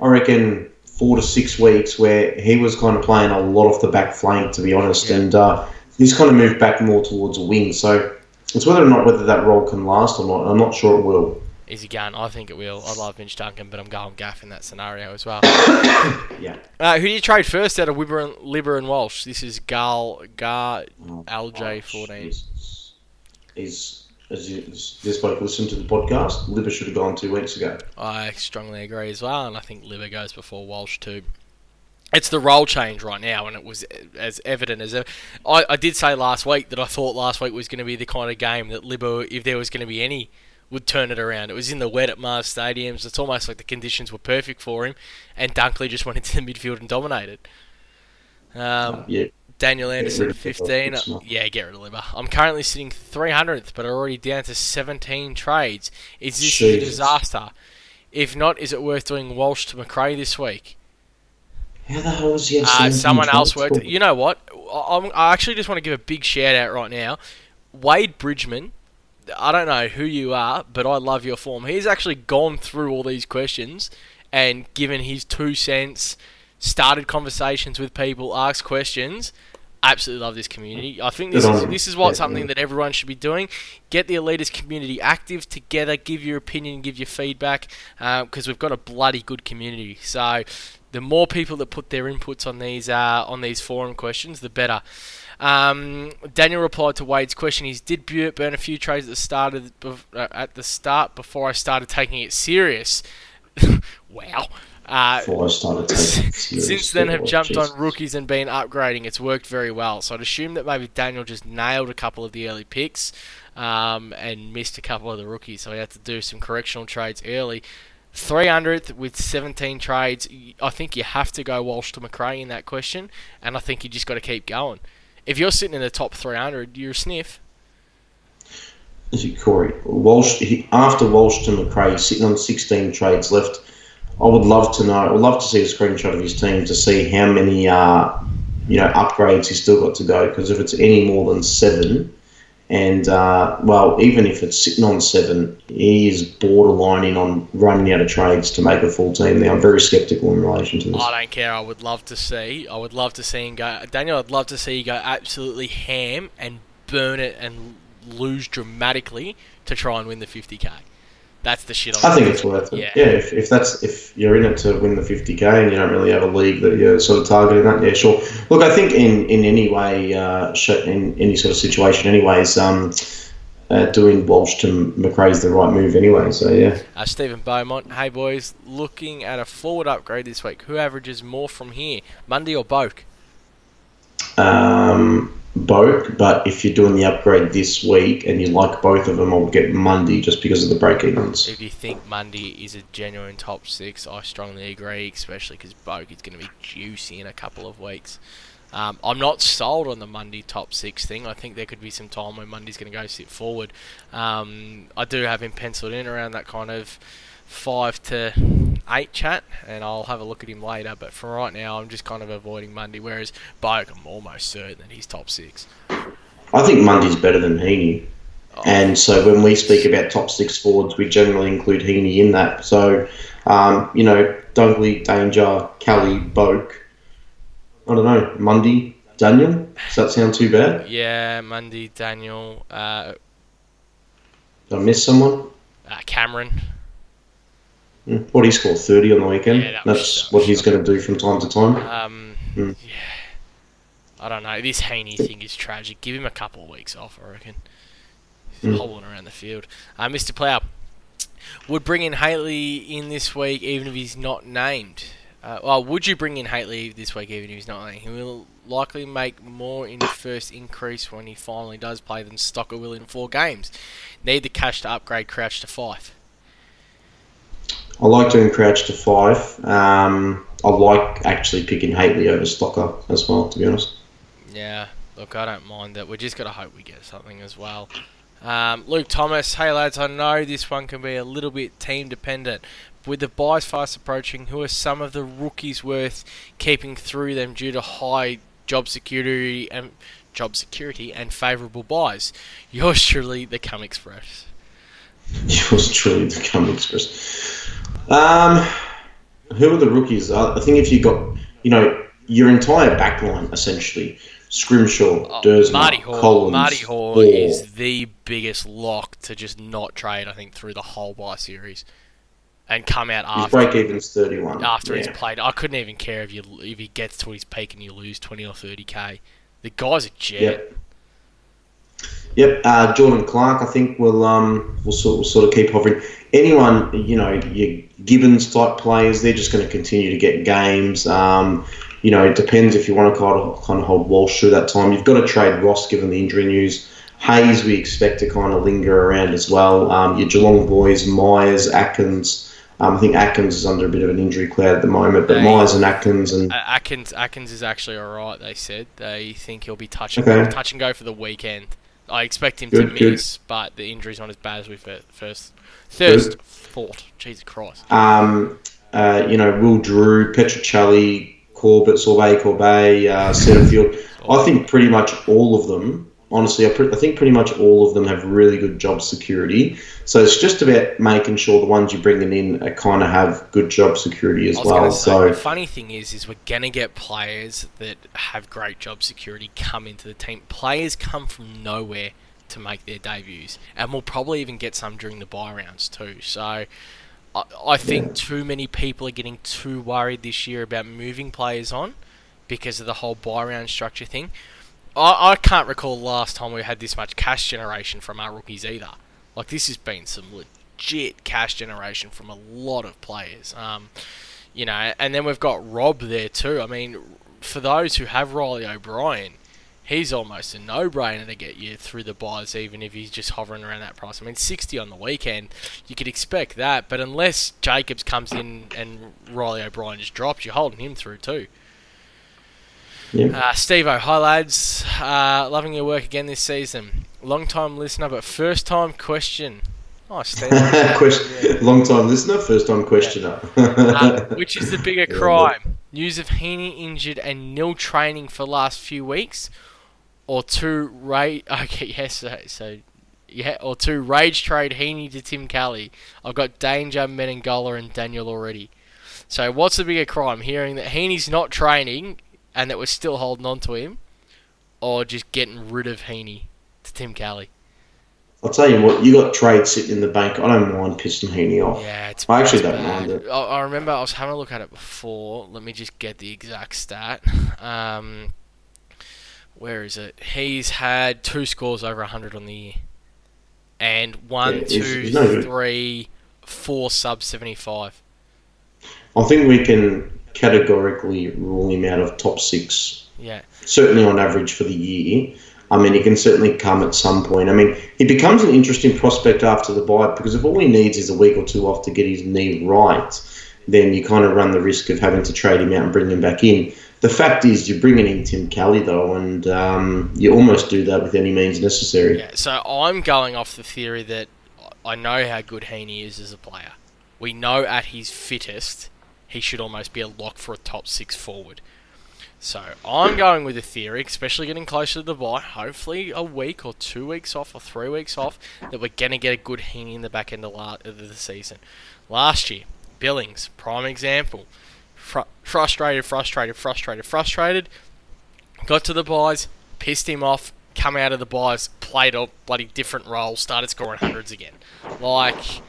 I reckon, four to six weeks where he was kind of playing a lot off the back flank, to be honest,
Yeah.
and uh, he's kind of moved back more towards a wing. So it's whether or not whether that role can last or not. I'm not sure it will.
Is he going? I think it will. I love Mitch Duncan, but I'm going Gaff in that scenario as well. *coughs*
Yeah.
Uh, who do you trade first out of Wibber and, Libba and Walsh? This is Gal Gar
Oh,
LJ14.
Is, as you, as this bloke listened to the podcast, Libba should have gone two weeks ago.
I strongly agree as well, and I think Libba goes before Walsh too. It's the role change right now, and it was as evident as ever. I, I did say last week that I thought last week was going to be the kind of game that Libba, if there was going to be any, would turn it around. It was in the wet at Mars Stadiums. It's almost like the conditions were perfect for him, and Dunkley just *laughs* went into the midfield and dominated. Um,
yeah,
Daniel Anderson, 15. Yeah, get rid of Libba. I'm currently sitting 300th, but already down to 17 trades. Is this a disaster? If not, is it worth doing Walsh to Macrae this week?
how the hell is he?
Uh, someone else worked. You know what? I, I'm- I actually just want to give a big shout out right now. Wade Bridgman. I don't know who you are, but I love your form. He's actually gone through all these questions and given his two cents, started conversations with people, asked questions. Absolutely love this community. I think this is this is what something that everyone should be doing. Get the elitist community active together. Give your opinion, give your feedback, because we've got a bloody good community. So the more people that put their inputs on these uh, on these forum questions, the better. Um, Daniel replied to Wade's question. He's did Bu- burn a few trades at the start of uh, at the start before I started taking it serious. *laughs* wow. Uh,
Before I started taking
since then have
oh,
jumped
Jesus.
on rookies and been upgrading. It's worked very well. So I'd assume that maybe Daniel just nailed a couple of the early picks um, and missed a couple of the rookies. So he had to do some correctional trades early. 300th with 17 trades. I think you have to go Walsh to Macrae in that question, and I think you just got to keep going. If you're sitting in the top 300, you're a sniff.
Is it Corey Walsh? He, after Walsh to Macrae, sitting on 16 trades left. I would love to know. I would love to see a screenshot of his team to see how many, uh, you know, upgrades he's still got to go. Because if it's any more than seven, and uh, well, even if it's sitting on seven, he is borderlining on running out of trades to make a full team. Now I'm very sceptical in relation to this.
I don't care. I would love to see. I would love to see him go. Daniel, I'd love to see you go absolutely ham and burn it and lose dramatically to try and win the 50k. That's the shit.
I think it's worth it.
Yeah.
Yeah, if, if that's if you're in it to win the 50k and you don't really have a league that you're sort of targeting that, yeah, sure. Look, I think in in any way, uh, in any sort of situation, anyways, um, uh, doing Walsh to Macrae's the right move anyway. So yeah.
Uh, Stephen Beaumont, hey boys, looking at a forward upgrade this week. Who averages more from here, Mundy or Boak?
Um, Boak, but if you're doing the upgrade this week and you like both of them, I'll get Mundy just because of the break evens.
If you think Mundy is a genuine top six, I strongly agree, especially because Boak is going to be juicy in a couple of weeks. Um, I'm not sold on the Mundy top six thing. I think there could be some time when Mundy's going to go sit forward. Um, I do have him penciled in around that kind of five to eight chat, and I'll have a look at him later. But for right now, I'm just kind of avoiding Mundy. Whereas Boak, I'm almost certain that he's top six.
I think Mundy's better than Heaney. Oh. And so when we speak about top six forwards, we generally include Heaney in that. So, um, you know, Dunkley, Danger, Kelly, Boak. I don't know, Mundy, Daniel. Does that sound too bad?
Yeah, Mundy, Daniel. Uh,
Did I miss someone?
Uh, Cameron.
Hmm. What he scored thirty on the weekend. Yeah, that That's was, what he's going to do from time to time.
Um, mm. Yeah, I don't know. This Heaney thing is tragic. Give him a couple of weeks off, I reckon. Mm. hobbling around the field. Uh, Mr. Plough would bring in Hately in this week, even if he's not named. Uh, well, would you bring in Hately this week even if he's not named? He will likely make more in his first increase when he finally does play than Stocker will in four games. Need the cash to upgrade Crouch to Fyfe.
I like doing Crouch to Fyfe. Um, I like actually picking Hately over Stocker as well, to be honest.
Yeah, look, I don't mind that. We're just got to hope we get something as well. Um, Luke Thomas, hey lads, I know this one can be a little bit team dependent, with the byes fast approaching, who are some of the rookies worth keeping through them due to high job security and job security and favourable byes? *laughs* Yours truly, the Cum Express. *laughs*
Yours truly, the Cum Express. Um, who are the rookies? I think if you got, you know, your entire backline essentially. Scrimshaw, oh, Marty Hall, Collins,
Marty Hall is the biggest lock to just not trade. I think through the whole bye series and come out after.
His break even's thirty one.
After yeah. he's played, I couldn't even care if you if he gets to his peak and you lose twenty or thirty k. The guy's a jet.
Yep. Yep. Uh, Jordan Clark, I think will um will sort will sort of keep hovering. Anyone you know, your Gibbons type players, they're just going to continue to get games. Um, you know, it depends if you want to kind of, kind of hold Walsh through that time. You've got to trade Ross given the injury news. Hayes, we expect to kind of linger around as well. Um, your Geelong boys, Myers, Atkins. Um, I think Atkins is under a bit of an injury cloud at the moment, but they, Myers and Atkins and
Atkins Atkins is actually all right. They said they think he'll be touch and okay. touch and go for the weekend. I expect him good, to miss, good. but the injury's not as bad as we first first thought. Jesus Christ.
Um, uh, you know, Will Drew, Petruccelle, Corbett, Sorbet, Corbet, uh, Setterfield. I think pretty much all of them honestly, I, pre- I, think pretty much all of them have really good job security. So it's just about making sure the ones you're bringing in kind of have good job security as well. Say, so
the funny thing is, is we're gonna get players that have great job security come into the team. Players come from nowhere to make their debuts, and we'll probably even get some during the bye rounds too. So. I, I think yeah. too many people are getting too worried this year about moving players on because of the whole bye round structure thing I, I can't recall last time we had this much cash generation from our rookies either. Like this has been some legit cash generation from a lot of players. Um, you know, and then we've got Rob there too. I mean, for those who have Riley O'Brien, he's almost a no-brainer to get you through the byes, even if he's just hovering around that price. I mean, 60 on the weekend, you could expect that, but unless Jacobs comes in and Riley O'Brien just drops, you're holding him through too.
Yeah.
Uh, Steve O, hi lads. Uh, loving your work again this season. Long time listener, but first time question. Oh, *laughs* Steve.
question, yeah. Long time listener, first time questioner.
uh, *laughs* which is the bigger crime? News of Heaney injured and nil training for last few weeks, or two rage? *laughs* Okay, yes. So, so, yeah, or two rage trade Heaney to Tim Kelly. I've got Danger, Menegola, and Daniel already. So, what's the bigger crime? Hearing that Heaney's not training and that we're still holding on to him, or just getting rid of Heaney to Tim Kelly?
I'll tell you what, you got trade sitting in the bank. I don't mind pissing Heaney off. Yeah, it's I actually don't bad. mind it. I,
I, remember I was having a look at it before. Let me just get the exact stat. Um, where is it? He's had two scores over 100 on the year. and one,
Yeah,
two,
no
three, four sub 75.
I think we can categorically rule him out of top six,
Yeah.
certainly on average for the year. I mean, he can certainly come at some point. I mean, he becomes an interesting prospect after the bye because if all he needs is a week or two off to get his knee right, then you kind of run the risk of having to trade him out and bring him back in. The fact is, you're bringing in Tim Kelly though, and um, you almost do that with any means necessary.
Yeah, so I'm going off the theory that I know how good Heaney is as a player. We know at his fittest, he should almost be a lock for a top six forward. So I'm going with a theory, especially getting closer to the bye, hopefully a week or two weeks off or three weeks off, that we're going to get a good Heaney in the back end of, of the season. Last year, Billings, prime example. Fru- frustrated, frustrated, frustrated, frustrated. Got to the byes, pissed him off, come out of the byes, played a bloody different role, started scoring hundreds again. Like,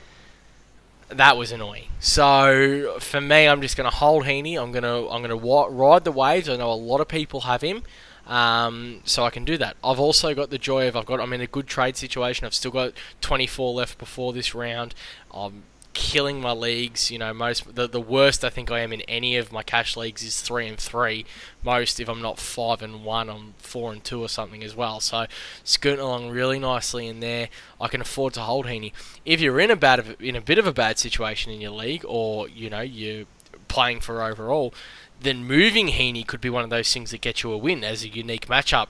that was annoying. So for me, I'm just going to hold Heaney. I'm going to I'm going to wa- ride the waves. I know a lot of people have him, um, so I can do that. I've also got the joy of I've got I'm in a good trade situation. I've still got 24 left before this round. I'm killing my leagues. You know, most the the worst I think I am in any of my cash leagues is three and three. Most, if I'm not five and one, I'm four and two or something as well. So scooting along really nicely in there. I can afford to hold Heaney. If you're in a bad in a bit of a bad situation in your league, or you know you're playing for overall, then moving Heaney could be one of those things that get you a win as a unique matchup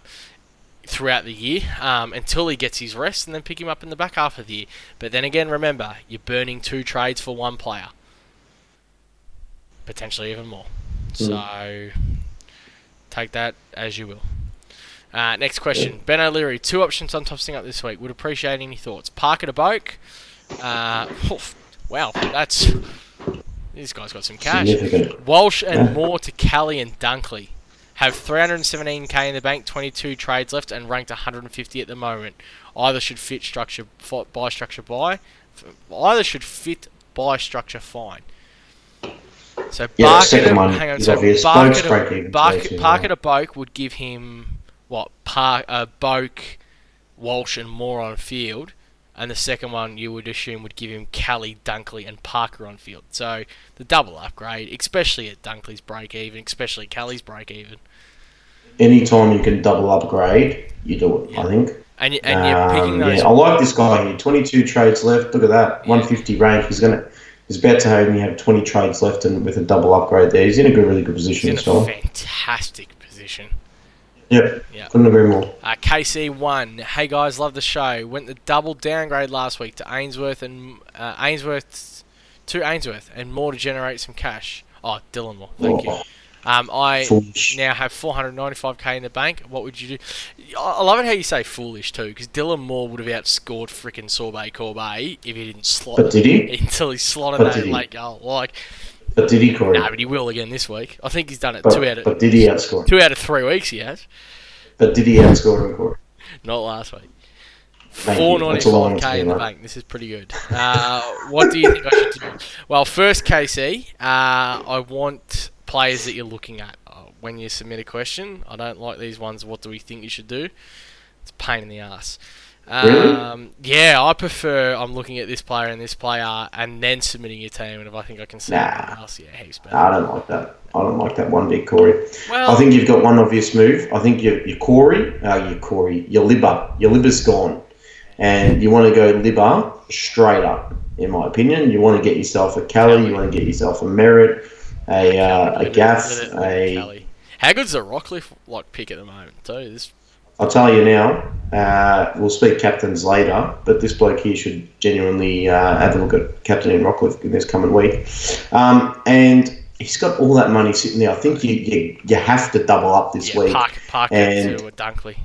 throughout the year um, until he gets his rest and then pick him up in the back half of the year. But then again, remember, you're burning two trades for one player. Potentially even more. So take that as you will. Uh, next question. Ben O'Leary, two options on tossing up this week. Would appreciate any thoughts. Parker to Boak. Uh, oof, wow, that's. This guy's got some cash. Walsh and. Moore to Kelly and Dunkley. Have 317k in the bank, 22 trades left, and ranked 150 at the moment. Either should fit structure bye structure bye, either should fit bye structure fine. So
Yeah,
Barker
second one
hang on,
is
so
obvious.
Barker
Boak's
to, Barker. Parker to Boak would give him what? Par, uh, Boak, Walsh, and Moore on field. And the second one you would assume would give him Kelly, Dunkley, and Parker on field. So the double upgrade, especially at Dunkley's break even, especially Kelly's break even.
Anytime you can double upgrade, you do it.
Yeah.
I think.
And, and you're
Um,
picking those.
yeah, I like this guy here. 22 trades left. Look at that. 150 rank. He's gonna. He's about to only have 20 trades left, and with a double upgrade there, he's in a good, really good position.
He's
in
a fantastic position.
Yep.
Yeah.
Couldn't agree more.
Uh, KC1, hey guys, love the show. Went the double downgrade last week to Ainsworth and uh, Ainsworth to Ainsworth and more to generate some cash. Oh, Dylan Moore, thank you. Um, I
foolish.
now have 495k in the bank. What would you do? I love it how you say foolish too, because Dylan Moore would have outscored freaking Sorbet Corbeil if he didn't slot
But did he? *laughs*
until he slotted
But
that late goal. Like,
But did he, Corey?
nah, but he will again this week. I think he's done it
but,
two out of
but did he outscore?
two out of three weeks. He has,
But did he outscore him, Corey?
not last week.
Thank
Four
you.
ninety
That's all I
five
want to
k in the bank. This is pretty good. Uh, what do you think I should do? Well, first, KC, uh, I want players that you're looking at uh, when you submit a question. I don't like these ones. What do we think you should do? It's a pain in the ass.
Really?
Um, yeah, I prefer I'm looking at this player and this player and then submitting your team. And if I think I can see
Nah.
else, yeah, heaps better.
I don't like that. I don't like that one bit, Corey.
well,
I think you've got one obvious move. I think your your Corey, uh, your Corey, your Libba, your Libba's gone, and you want to go Libba straight up. In my opinion, you want to get yourself a Kelly, you want to get yourself a Merrett, a uh, a
Limit-
Gaff,
limit
a.
How good's the Rockliff like pick at the moment too? This
I'll tell you now. Uh, we'll speak captains later, but this bloke here should genuinely uh, have a look at captain in Rockliff in this coming week. Um, and he's got all that money sitting there. I think you you, you have to double up this
yeah,
week.
Parker, Parker
and-
to a Dunkley.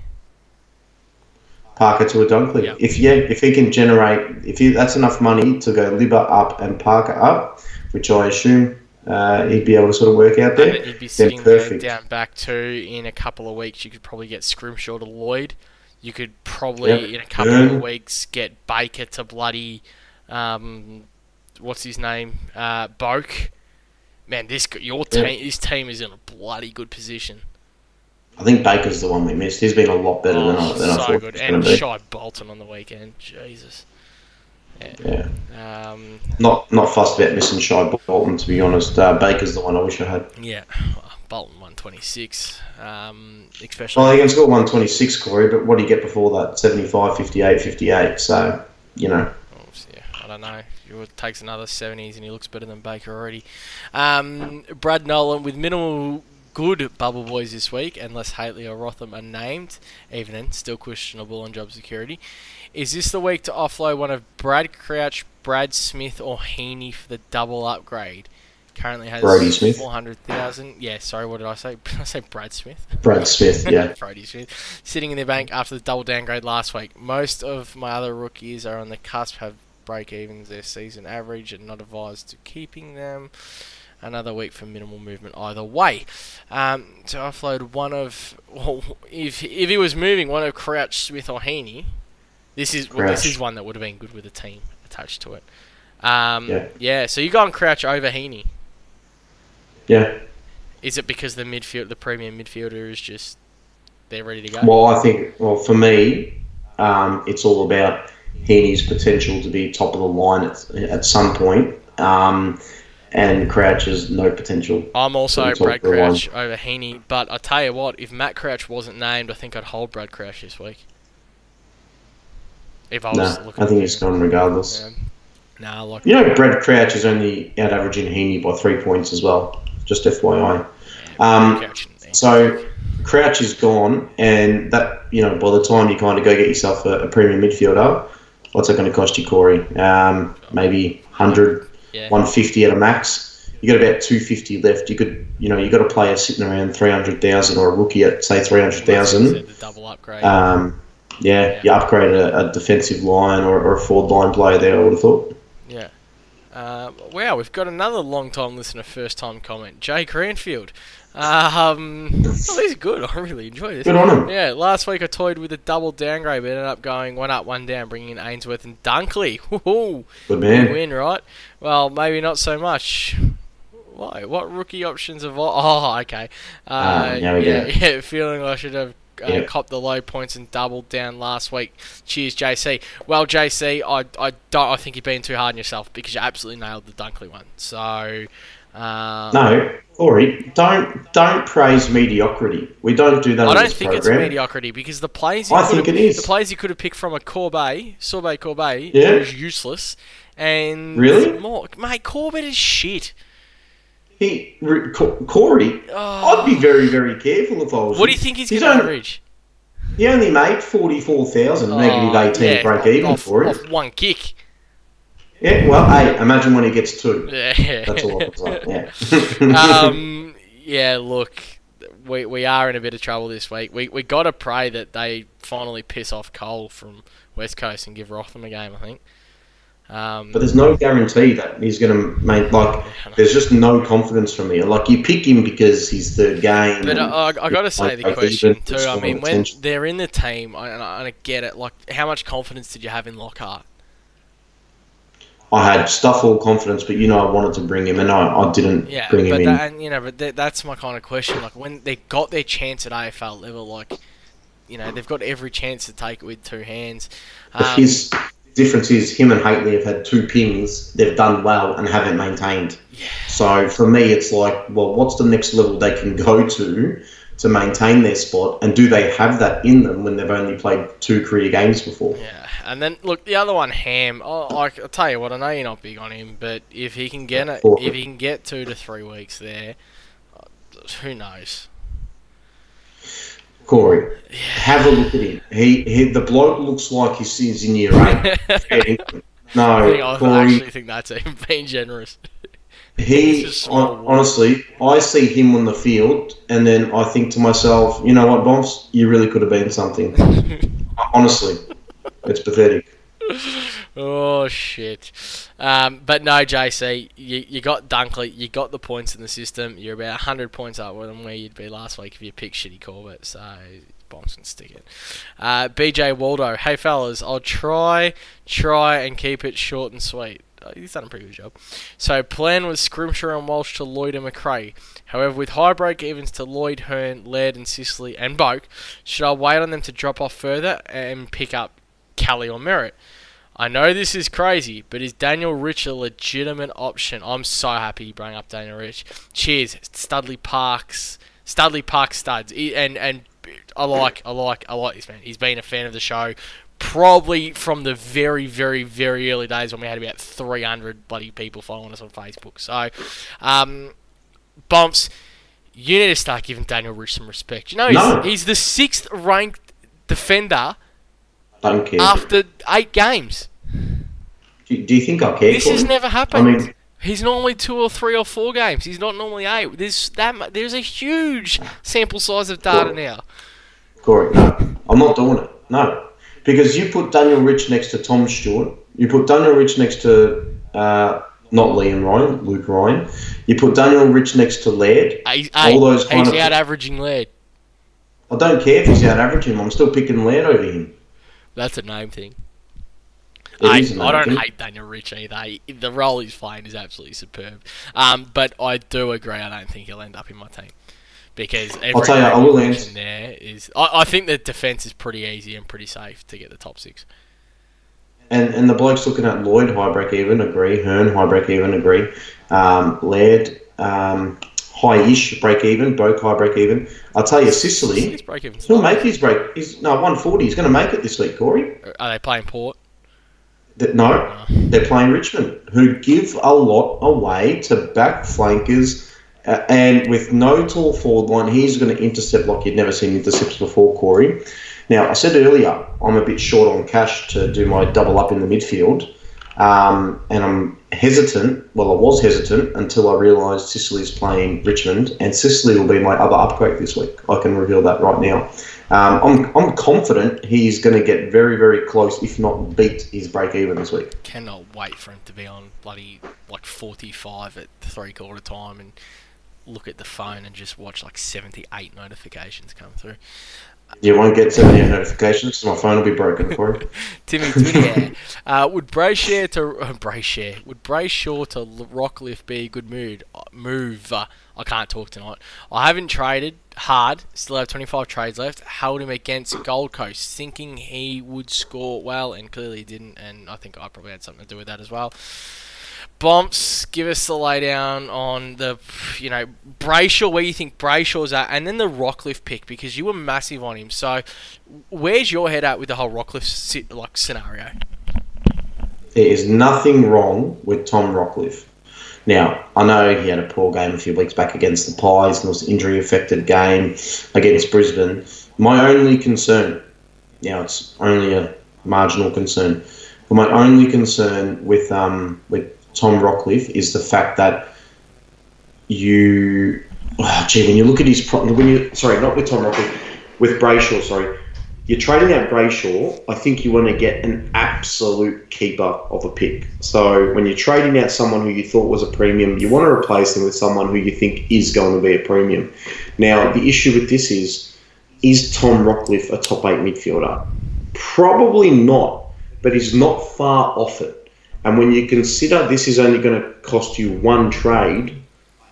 Parker to a Dunkley.
Yep.
If yeah, if he can generate, if he, that's enough money to go Libba up and Parker up, which I assume uh, he'd be able to sort of work out there,
then you'd be sitting there
perfect.
down back two in a couple of weeks. You could probably get Scrimshaw to Lloyd. You could probably
Yep.
in a couple
Yeah.
of weeks get Baker to bloody um, what's his name uh, Boak. Man, this your
Yeah.
team this team is in a bloody good position.
I think Baker's the one we missed. He's been a lot better than I,
Oh,
than I
so
thought
good.
he was going
And. Shai Bolton on the weekend. Jesus.
Yeah.
Um,
Not not fussed about missing Shai Bolton, to be honest. Uh, Baker's the one I wish I had.
yeah. Bolton 126. Um, especially.
Well, he can score 126, Corey, but what do you get before that? 75, 58, 58. So, you know.
Yeah, I don't know. It takes another 70s and he looks better than Baker already. Um, Brad Nolan with minimal good bubble boys this week, unless Hately or Rotham are named. Even then, still questionable on job security. Is this the week to offload one of Brad Crouch, Brad Smith, or Heaney for the double upgrade? Currently has
Brodie Smith.
400,000. Yeah, sorry, what did I say? *laughs* Did I say Brad Smith?
Brad Smith, yeah. *laughs*
Brody Smith. Sitting in their bank after the double downgrade last week. Most of my other rookies are on the cusp, have break evens their season average, and not advised to keeping them. Another week for minimal movement either way. Um, to offload one of, well, if if he was moving one of Crouch, Smith, or Heaney, this is well, this is one that would have been good with a team attached to it. Um,
Yeah.
yeah. So you go on Crouch over Heaney.
Yeah.
Is it because the midfield, the premium midfielder, is just they're ready to go?
Well, I think, well, for me, um, it's all about Heaney's potential to be top of the line at, at some point. Um, and Crouch has no potential.
I'm also Brad
of the line.
Crouch over Heaney, but I tell you what, if Matt Crouch wasn't named, I think I'd hold Brad Crouch this week. If I
No,
was looking,
I think he's gone regardless.
Yeah. Nah, like
You know, Brad Crouch is only out averaging Heaney by three points as well. Just FYI. Um,
Crouch.
So Crouch is gone, and that you know by the time you kind of go get yourself a, a premium midfielder, what's that going to cost you, Corey? Um, maybe 100,
yeah,
150 at a max. You got about 250 left. You could, you know, you got a player sitting around 300,000 or a rookie at say 300,000.
double upgrade.
Um, yeah,
Yeah.
you upgrade a, a defensive line or, or a forward line player there. I would have thought.
yeah. Uh, wow, we've got another long time listener, first time comment, Jay Cranfield. Um, well, he's good. *laughs* I really enjoy this.
Good on him.
Yeah, last week I toyed with a double downgrade, but ended up going one up, one down, bringing in Ainsworth and Dunkley. *laughs* Woohoo!
Good man.
win, right? Well, maybe not so much. Why? What rookie options have? I- Oh, okay. Uh,
Ah, yeah,
yeah, *laughs* yeah. Feeling I should have uh,
Yeah.
copped the low points and doubled down last week. Cheers, JC. Well, JC, I, I don't. I think you're being too hard on yourself because you absolutely nailed the Dunkley one. So. Uh,
No, Corey, don't don't praise mediocrity. We don't do that.
I
on
don't think it's mediocrity because the players you
I think it is.
the players you could have picked from a Corbet, Sorbet Corbet,
Yeah.
was useless, and
Really?
more, mate, Corbett is shit.
He, Corey,
Oh.
I'd be very, very careful if I was.
What do you think he's
He's
going to average?
He only made forty-four thousand,
Oh,
negative eighteen
yeah,
break even
off,
for it.
one kick.
Yeah, well, hey, imagine when he gets two.
Yeah.
That's all I was like. Yeah. *laughs* *laughs*
um, yeah, look, we, we are in a bit of trouble this week. We we got to pray that they finally piss off Cole from West Coast and give Rotham a game. I think. Um,
but there's no guarantee that he's going to make like. There's just no confidence from me. Like you pick him because he's third game.
But
and-
I, I got to say the question too. I mean, when
attention.
they're in the team, I, and I, and I get it. Like, how much confidence did you have in Lockhart?
I had stuff all confidence, but you know I wanted to bring him, and I, I didn't
Yeah,
bring him
but
in.
that, and, you know, but that, that's my kind of question. Like, when they got their chance at AFL level, like, you know, they've got every chance to take it with two hands. Um,
his difference is him and Hately have had two pings. They've done well and haven't maintained. So for me, it's like, well, what's the next level they can go to to maintain their spot, and do they have that in them when they've only played two career games before?
Yeah, and then look the other one, Ham. Oh, like I'll tell you what, I know you're not big on him, but if he can get it, if he can get two to three weeks there, uh, who knows?
Corey, have a look at him. He, he the bloke looks like he's, he's in year eight. *laughs*
I think
no,
I
Corey,
actually think that's even *laughs* being generous.
He
It's just small
hon- honestly, I see him on the field, and then I think to myself, you know what, Bombs, you really could have been something. *laughs* honestly, it's pathetic.
Oh shit! Um, but no, JC, you, you got Dunkley, you got the points in the system. You're about hundred points up than where you'd be last week if you picked shitty Corbett. So bombs can stick it. Uh, BJ Waldo, hey fellas, I'll try, try and keep it short and sweet. uh, he's done a pretty good job. So plan was Scrimshaw and Walsh to Lloyd and Macrae. However, with high break evens to Lloyd, Hurn, Laird, and Sicily and Boak, should I wait on them to drop off further and pick up Kelly or Merrett? I know this is crazy, but is Daniel Rich a legitimate option? I'm so happy you brought up Daniel Rich. Cheers, Studley Parks, Studley Park studs, and and I like I like I like this man. He's been a fan of the show probably from the very, very, very early days when we had about 300 bloody people following us on Facebook. So, um, Bumps, you need to start giving Daniel Rich some respect. You know, he's,
No.
he's the sixth ranked defender
Don't care.
after eight games.
do, do you think I care?
This
Corey?
has never happened.
I mean,
He's normally two or three or four games. He's not normally eight. There's that. There's a huge sample size of data now.
Corey, no, I'm not doing it. No, because you put Daniel Rich next to Tom Stewart. You put Daniel Rich next to uh, not Liam Ryan, Luke Ryan. You put Daniel Rich next to Laird.
He's,
All those kind
he's
of-
out averaging Laird.
I don't care if he's out averaging. I'm still picking Laird over him.
That's a name thing. I, I don't
thing.
hate Daniel Rich either. He- The role he's playing is absolutely superb. Um, but I do agree. I don't think he'll end up in my team because every
tell you, I will answer-
there is. I, I think the defense is pretty easy and pretty safe to get the top six.
And and the blokes looking at Lloyd high break even agree. Hurn high break even agree. Um, Laird um, high-ish break even. Boak high break even. I'll tell you, Sicily.
His break even.
He'll make his break. He's no 140. He's going to make it this week, Corey.
Are they playing Port?
That no, they're playing Richmond, who give a lot away to back flankers, uh, and with no tall forward line, he's going to intercept like you'd never seen intercepts before, Corey. Now, I said earlier, I'm a bit short on cash to do my double up in the midfield, um, and I'm hesitant. Well, I was hesitant until I realised Sicily's playing Richmond, and Sicily will be my other upgrade this week. I can reveal that right now. Um, I'm, I'm confident he's going to get very, very close, if not beat his break even this week.
Cannot wait for him to be on bloody like 45 at three quarter time and look at the phone and just watch like 78 notifications come through.
You won't get 78 notifications because my phone will be broken, Corey. *laughs*
Timmy Twittier. uh, would Brayshaw to uh, Brayshaw would Brayshaw to L- Rockliff be a good mood uh, move? Uh, I can't talk tonight. I haven't traded hard. Still have 25 trades left. Held him against Gold Coast, thinking he would score well, and clearly didn't. And I think I probably had something to do with that as well. Bumps, give us the laydown on the, you know, Brayshaw, where you think Brayshaw's at, and then the Rockliff pick because you were massive on him. So, where's your head at with the whole Rockliff like scenario?
There is nothing wrong with Tom Rockliff. Now, I know he had a poor game a few weeks back against the Pies, and it was an injury affected game against Brisbane. My only concern, now it's only a marginal concern, but my only concern with um, with Tom Rockliff is the fact that you, oh, gee, when you look at his pro- when you sorry, not with Tom Rockliff, with Brayshaw, sorry, you're trading out Brayshaw. I think you want to get an absolute keeper of a pick. So when you're trading out someone who you thought was a premium, you want to replace them with someone who you think is going to be a premium. Now the issue with this is, is Tom Rockliff a top eight midfielder? Probably not, but he's not far off it. And when you consider this is only going to cost you one trade,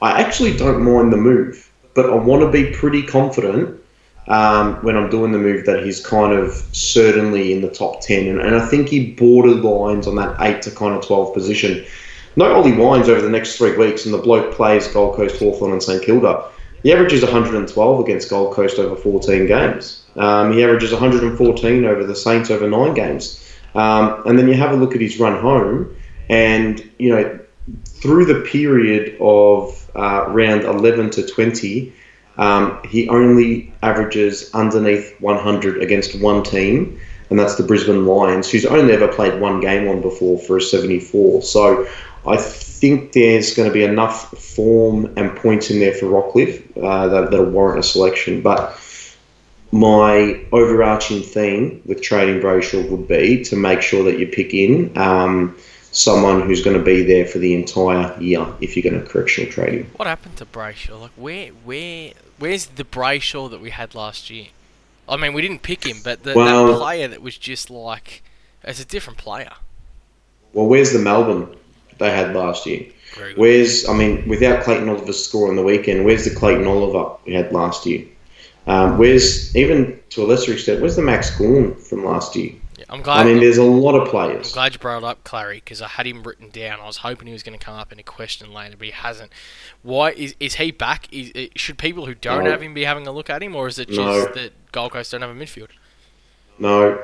I actually don't mind the move, but I want to be pretty confident um, when I'm doing the move that he's kind of certainly in the top 10. And, and I think he borderlines on that 8 to kind of 12 position. No Ollie Wines over the next three weeks, and the bloke plays Gold Coast, Hawthorn, and St Kilda. He averages 112 against Gold Coast over 14 games. Um, he averages 114 over the Saints over nine games. Um, and then you have a look at his run home, and you know through the period of uh, round 11 to 20, um, he only averages underneath 100 against one team, and that's the Brisbane Lions, who's only ever played one game on before for a 74. So I think there's going to be enough form and points in there for Rockliff uh, that, that'll warrant a selection. But my overarching theme with trading Brayshaw would be to make sure that you pick in um, someone who's going to be there for the entire year if you're going to correctional trade him.
What happened to Brayshaw? Like, where, where, where's the Brayshaw that we had last year? I mean, we didn't pick him, but the,
Well-
that player that was just like, as a different player.
Well, where's the Melbourne they had last year. Where's, I mean, without Clayton Oliver's score on the weekend, where's the Clayton Oliver we had last year? Um, where's, even to a lesser extent, where's the Max Gawn from last year?
Yeah, I'm glad.
I mean, there's a lot of
I'm
players.
glad you brought it up, Clary, because I had him written down. I was hoping he was going to come up in a question later, but he hasn't. Why is is he back? Is, should people who don't
No.
have him be having a look at him, or is it just
No.
that Gold Coast don't have a midfield?
No,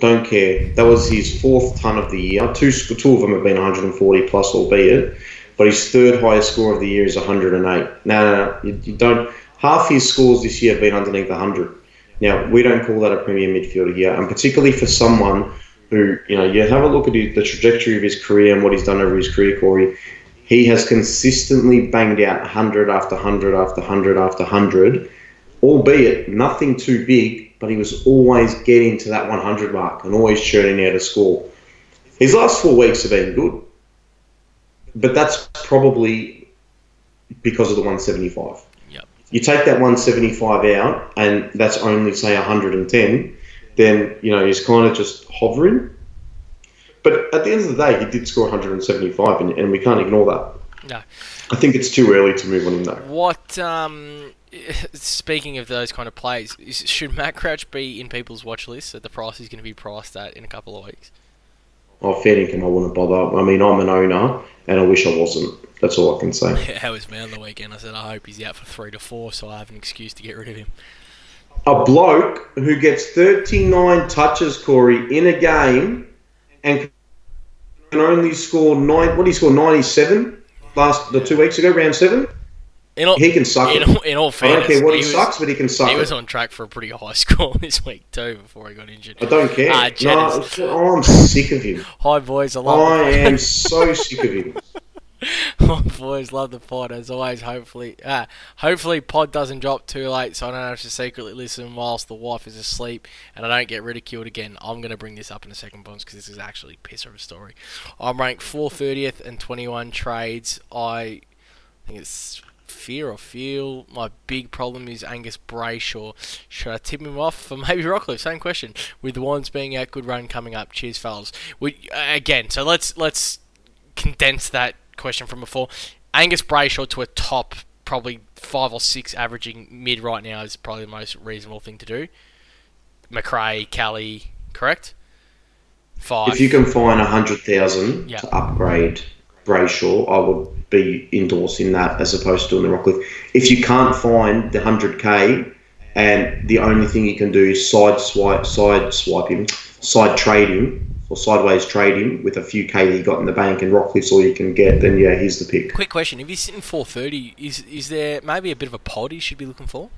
don't care. That was his fourth ton of the year. Two, two of them have been 140 plus, albeit. But his third highest score of the year is 108. No, no, no. You, you don't. Half his scores this year have been underneath 100. Now, we don't call that a premier midfielder here, and particularly for someone who, you know, you have a look at the trajectory of his career and what he's done over his career, Corey. He has consistently banged out 100 after 100 after 100 after 100, albeit nothing too big, but he was always getting to that 100 mark and always churning out a score. His last four weeks have been good, but that's probably because of the 175. You take that 175 out, and that's only say 110, then you know he's kind of just hovering. But at the end of the day, he did score 175, and, and we can't ignore that.
No.
I think it's too early to move on him though.
What? Um, *laughs* speaking of those kind of plays, should Matt Crouch be in people's watch list that the price is going to be priced at in a couple of weeks?
Oh, fair income, I wouldn't bother. I mean, I'm an owner, and I wish I wasn't. That's all I can say. *laughs*
How was on the weekend? I said I hope he's out for three to four, so I have an excuse to get rid of him.
A bloke who gets 39 touches, Corey, in a game, and can only score nine. What did he score? 97 last the two weeks ago, round seven.
In all,
He can suck
in all, in all
I
fairness,
don't care what he,
was,
sucks, but he can suck
he
it.
was on track for a pretty high *laughs* score this week too before he got injured.
I don't care.
Ah,
no,
Jedders.
I'm sick of him. *laughs*
Hi boys, I love
I am so sick of him. *laughs*
Hi boys, love the pod as always. Hopefully, uh, hopefully pod doesn't drop too late, so I don't have to secretly listen whilst the wife is asleep, and I don't get ridiculed again. I'm gonna bring this up in a second, Bonds, because this is actually a piss of a story. I'm ranked 430th and 21 trades. I think it's fear or feel. My big problem is Angus Brayshaw. Should I tip him off for *laughs* maybe Rockliff? Same question. With the ones being out, good run coming up. Cheers, fellas. We, again, so let's let's condense that question from before. Angus Brayshaw to a top, probably five or six, averaging mid right now is probably the most reasonable thing to do. Macrae, Kelly, correct? Five.
If you can find a hundred thousand
Yeah.
to upgrade Brayshaw, I would be endorsing that as opposed to doing the Rockliff. If you can't find the hundred k, and the only thing you can do is side swipe, side swipe him, side trade him, or sideways trade him with a few k that you got in the bank, and Rockliff's all you can get, then yeah, here's the pick.
Quick question: If he's sitting 430, is is there maybe a bit of a pod he should be looking for,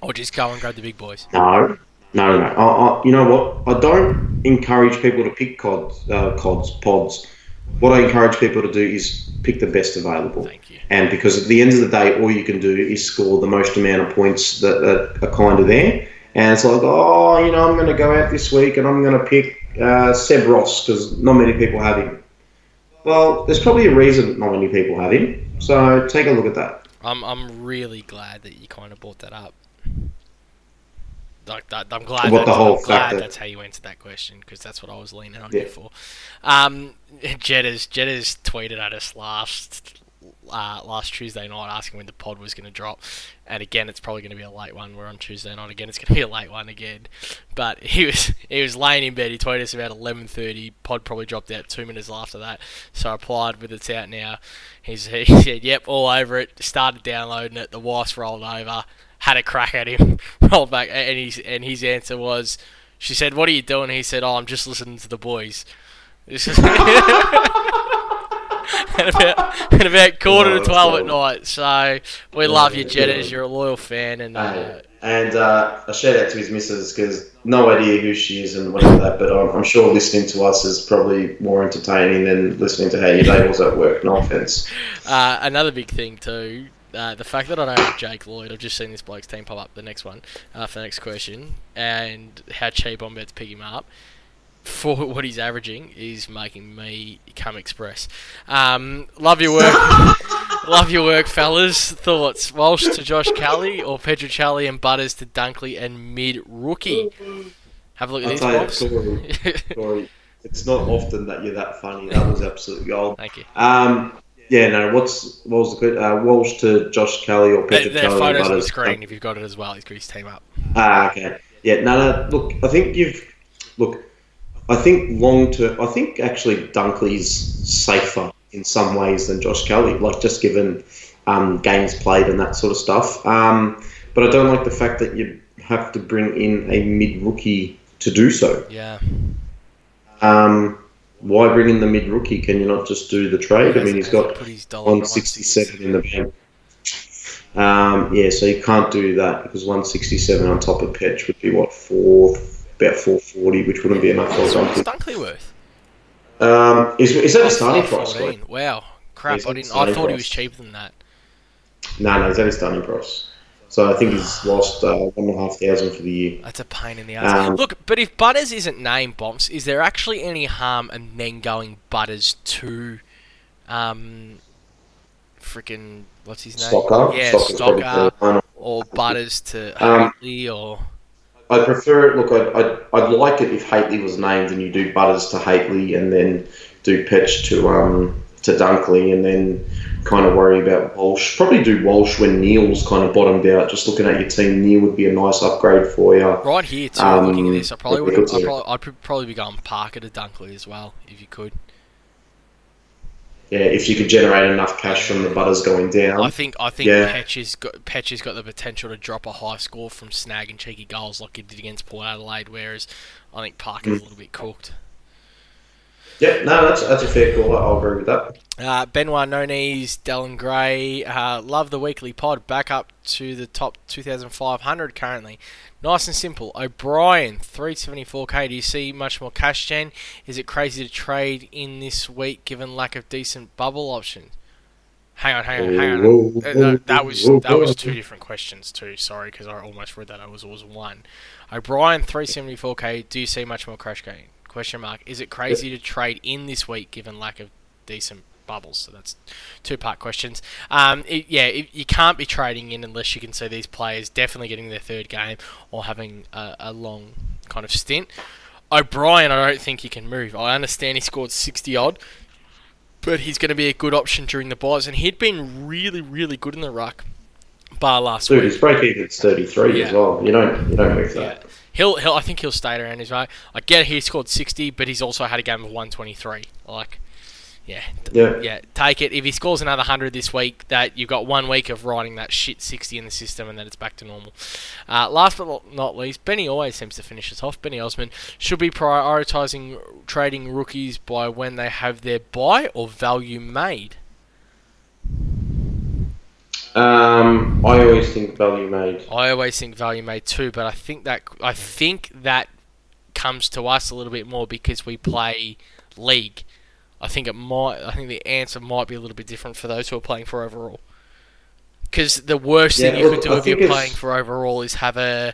or just go and grab the big boys?
No, no, no. I, I, you know what? I don't encourage people to pick cods, uh, cods, pods. What I encourage people to do is pick the best available.
Thank you.
And because at the end of the day, all you can do is score the most amount of points that, that are kind of there. And it's like, oh, you know, I'm going to go out this week and I'm going to pick uh, Seb Ross because not many people have him. Well, there's probably a reason not many people have him. So take a look at that.
I'm I'm really glad that you kind of brought that up. Like that, I'm glad.
What the whole
I'm glad that's how you answered that question because that's what I was leaning on
Yeah.
you for. Um, Jedders Jedders tweeted at us last uh, last Tuesday night asking when the pod was going to drop, and again it's probably going to be a late one. We're on Tuesday night again. It's going to be a late one again. But he was he was laying in bed. He tweeted us about 11:30. Pod probably dropped out two minutes after that. So I replied with it's out now. He's, he said, "Yep, all over it." Started downloading it. The wife's rolled over. Had a crack at him. *laughs* rolled back, and his and his answer was, she said, "What are you doing?" He said, "Oh, I'm just listening to the boys." This is *laughs* and about and about quarter
Oh,
to twelve at night. So we love you,
yeah.
Jedders. You're a loyal fan, and uh,
Uh, and uh, a shout out to his missus because no idea who she is and whatever that, but I'm, I'm sure listening to us is probably more entertaining than listening to how your day was at work. No offense.
Uh, another big thing too, uh, the fact that I don't have Jake Lloyd. I've just seen this bloke's team pop up. The next one, uh, for the next question, and how cheap I'm about to pick him up for *laughs* what he's averaging is making me come express. Um, love your work, *laughs* love your work, fellas. Thoughts: Walsh to Josh Kelly or Petruccelle and Butters to Dunkley and mid rookie. Have a look at
I'll
these
tell you,
box.
Corey, Corey, It's not often that you're that funny. That was absolute gold.
Thank you.
Um, yeah, no. What's what was the good? Uh, Walsh to Josh Kelly or Petruccelle?
photos on the screen if you've got it as well. He's his team up.
Ah, okay. Yeah, no, no. Look, I think you've look. I think long term. I think actually Dunkley's safer in some ways than Josh Kelly. Like just given um, games played and that sort of stuff. Um, but I don't like the fact that you have to bring in a mid rookie to do so.
Yeah.
Um, why bring in the mid rookie? Can you not just do the trade? I mean, he's got
one sixty
seven in the bank. Um, yeah, so you can't do that because 167 on top of Petch would be what four, about 440, which wouldn't be enough for
What's
Dunkley.
Dunkley worth?
Um, is, is that a starting price?
Wow. Crap,
He's
I didn't. I thought he was cheaper than that.
No, no, is that his starting price? So I think he's lost uh, one and a half thousand for the year.
That's a pain in the ass.
Um,
Look, but if Butters isn't named bombs, is there actually any harm in then going Butters to, um, freaking what's his name?
Stocker,
Yeah,
Stocker's
Stocker, or Butters to *laughs*
Um,
or
I prefer it. look. I'd, I'd, I'd like it if Hately was named and you do Butters to Hately and then do Petch to um to Dunkley and then kind of worry about Walsh. Probably do Walsh when Neale's kind of bottomed out. Just looking at your team, Neil would be a nice upgrade for you.
right here too.
um,
looking at this, I probably
would.
I'd probably, I'd probably be going Parker to Dunkley as well if you could.
Yeah, if you could generate enough cash from the Butters going down.
I think I think
yeah.
Petch has got Petch has got the potential to drop a high score from snagging cheeky goals like he did against Port Adelaide, whereas I think Parker's
Mm.
a little bit cooked.
Yeah, no, that's that's a fair call. I'll agree with that.
Uh, Benoit Nones, Dylan Gray, uh, love the weekly pod. Back up to the top 2,500 currently. Nice and simple. O'Brien, 374k. Do you see much more cash gen? Is it crazy to trade in this week given lack of decent bubble options? Hang on, hang on, hang on. Uh,
whoa,
that, that was that was two different questions too. Sorry, because I almost read that. I was was one. O'Brien, 374k. Do you see much more crash gain? Question mark. Is it crazy to trade in this week given lack of decent bubbles? So that's two part questions. Um, it, yeah, it, you can't be trading in unless you can see these players definitely getting their third game or having a, a long kind of stint. O'Brien, I don't think he can move. I understand he scored 60 odd, but he's going to be a good option during the byes, and he'd been really, really good in the ruck, bar last
Dude,
week.
his break even's thirty three
Yeah.
as well. You don't you don't move
Yeah. He'll, he'll, I think he'll stay around his way. I get he scored 60, but he's also had a game of 123. Like, yeah,
Yeah.
yeah, take it. If he scores another 100 this week, that you've got one week of riding that shit 60 in the system, and then it's back to normal. Uh, last but not least, Benny always seems to finish us off. Benny Osman should be prioritising trading rookies by when they have their bye or value made.
Um, I always think value made.
I always think value made too, but I think that I think that comes to us a little bit more because we play league. I think it might. I think the answer might be a little bit different for those who are playing for overall. Because the worst thing you
look,
could do
I
if you're
it's-
playing for overall is have a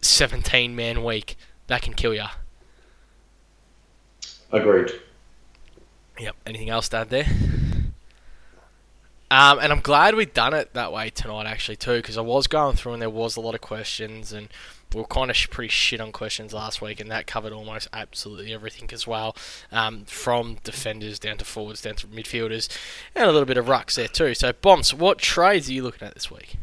17 man week. That can kill you.
Agreed.
Yep. Anything else to add there? Um, and I'm glad we've done it that way tonight, actually, too, because I was going through and there was a lot of questions, and we were kind of pretty shit on questions last week, and that covered almost absolutely everything as well, um, from defenders down to forwards, down to midfielders, and a little bit of rucks there too. So, Bombs, what trades are you looking at this week?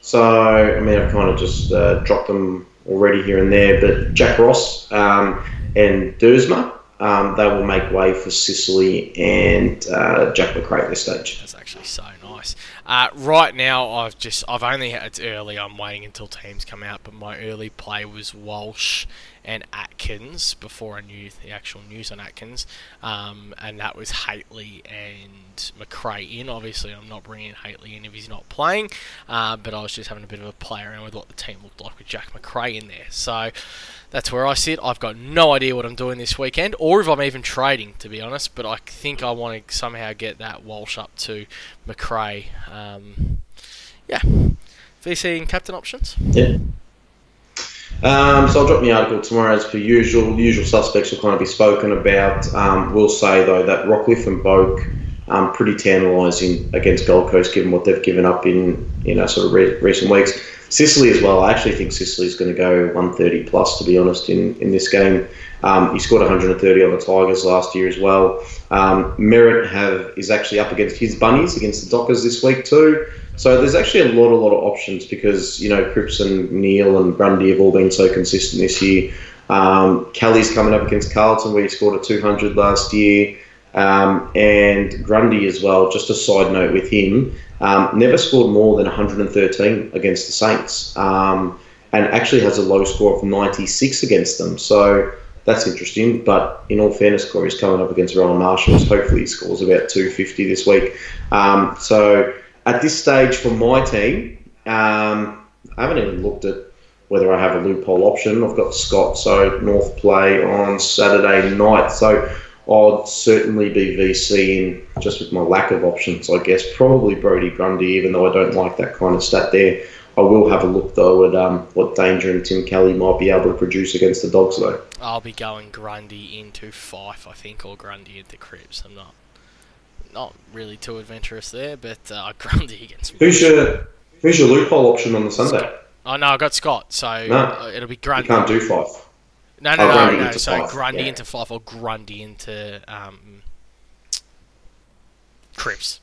So, I mean, I've kind of just uh, dropped them already here and there, but Jack Ross um, and Dersma, um, they will make way for Sicily and uh, Jack Macrae at this stage.
That's actually so nice. Uh, right now, I've just I've only it's early. I'm waiting until teams come out, but my early play was Walsh and Atkins before I knew the actual news on Atkins, um, and that was Hately and Macrae in. Obviously, I'm not bringing Hately in if he's not playing, uh, but I was just having a bit of a play around with what the team looked like with Jack Macrae in there. So that's where I sit. I've got no idea what I'm doing this weekend, or if I'm even trading, to be honest. But I think I want to somehow get that Walsh up to Macrae. Yeah, VC and captain options.
Yeah. Um, so I'll drop the article tomorrow as per usual. Usual suspects will kind of be spoken about. Um, we'll say though that Rockliff and Boak um, pretty tantalising against Gold Coast, given what they've given up in you know sort of re- recent weeks. Sicily as well. I actually think Sicily is going to go 130 plus, to be honest, in, in this game. Um, he scored 130 on the Tigers last year as well. Um, Merrett have is actually up against his bunnies against the Dockers this week too. So there's actually a lot, a lot of options because you know Cripps and Neale and Grundy have all been so consistent this year. Um, Kelly's coming up against Carlton where he scored a 200 last year. Um, and Grundy as well. Just a side note with him, um, never scored more than 113 against the Saints, um, and actually has a low score of 96 against them. So that's interesting. But in all fairness, Corey's coming up against Rowan Marshalls. Hopefully, he scores about 250 this week. Um, so at this stage for my team, um, I haven't even looked at whether I have a loophole option. I've got Scott, so North play on Saturday night. So I'd certainly be VCing just with my lack of options, I guess. Probably Brodie Grundy, even though I don't like that kind of stat there. I will have a look though at um, what Danger and Tim Kelly might be able to produce against the Dogs though.
I'll be going Grundy into Fyfe, I think, or Grundy into Cripps. I'm not not really too adventurous there, but uh, *laughs* Grundy against.
Who's your Who's your loophole option on the Sunday?
Oh no, I got Scott, so
No.
uh, it'll be Grundy.
You can't do Fyfe.
No, no,
Oh,
no,
Grundy
no.
into
So
Fyfe,
Grundy
yeah.
into Fyfe or Grundy into um, Cripps.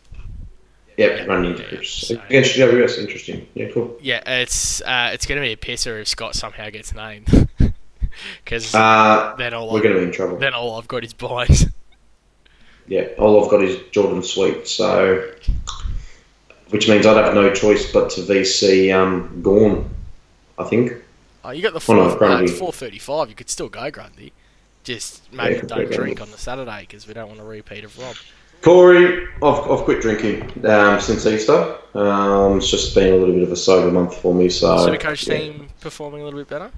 Yeah, running into
yeah,
Cripps.
so-
Against GWS, interesting. Yeah, cool.
Yeah, it's uh, it's going to be a pisser if Scott somehow gets named, *laughs* because
Uh,
then all
we're going to be in trouble.
then all I've got is byes. *laughs*
Yeah, all I've got is Jordon Sweet, so which means I'd have no choice but to VC um, Gawn, I think.
Oh, you got the
Oh, no,
four, four thirty-five. You could still go Grundy. Just maybe
Yeah,
don't drink on the Saturday because we don't want a repeat of Rob.
Corey, I've, I've quit drinking um, since Easter. Um, it's just been a little bit of a sober month for me. So
Supercoach
yeah.
team performing a little bit better.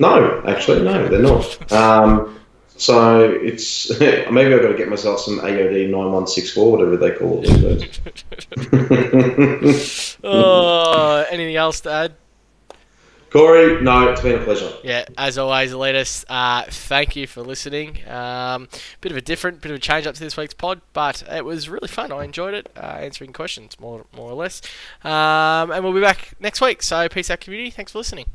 No, actually, no, they're not. *laughs* Um, so it's *laughs* maybe I've got to get myself some AOD nine one six four, whatever they call it.
oh, *laughs* anything else to add?
Corey, no, it's been a pleasure.
Yeah, as always, Elitis, uh, thank you for listening. Um, bit of a different, bit of a change up to this week's pod, but it was really fun. I enjoyed it, uh, answering questions more, more or less. Um, and we'll be back next week. So peace out, community. Thanks for listening.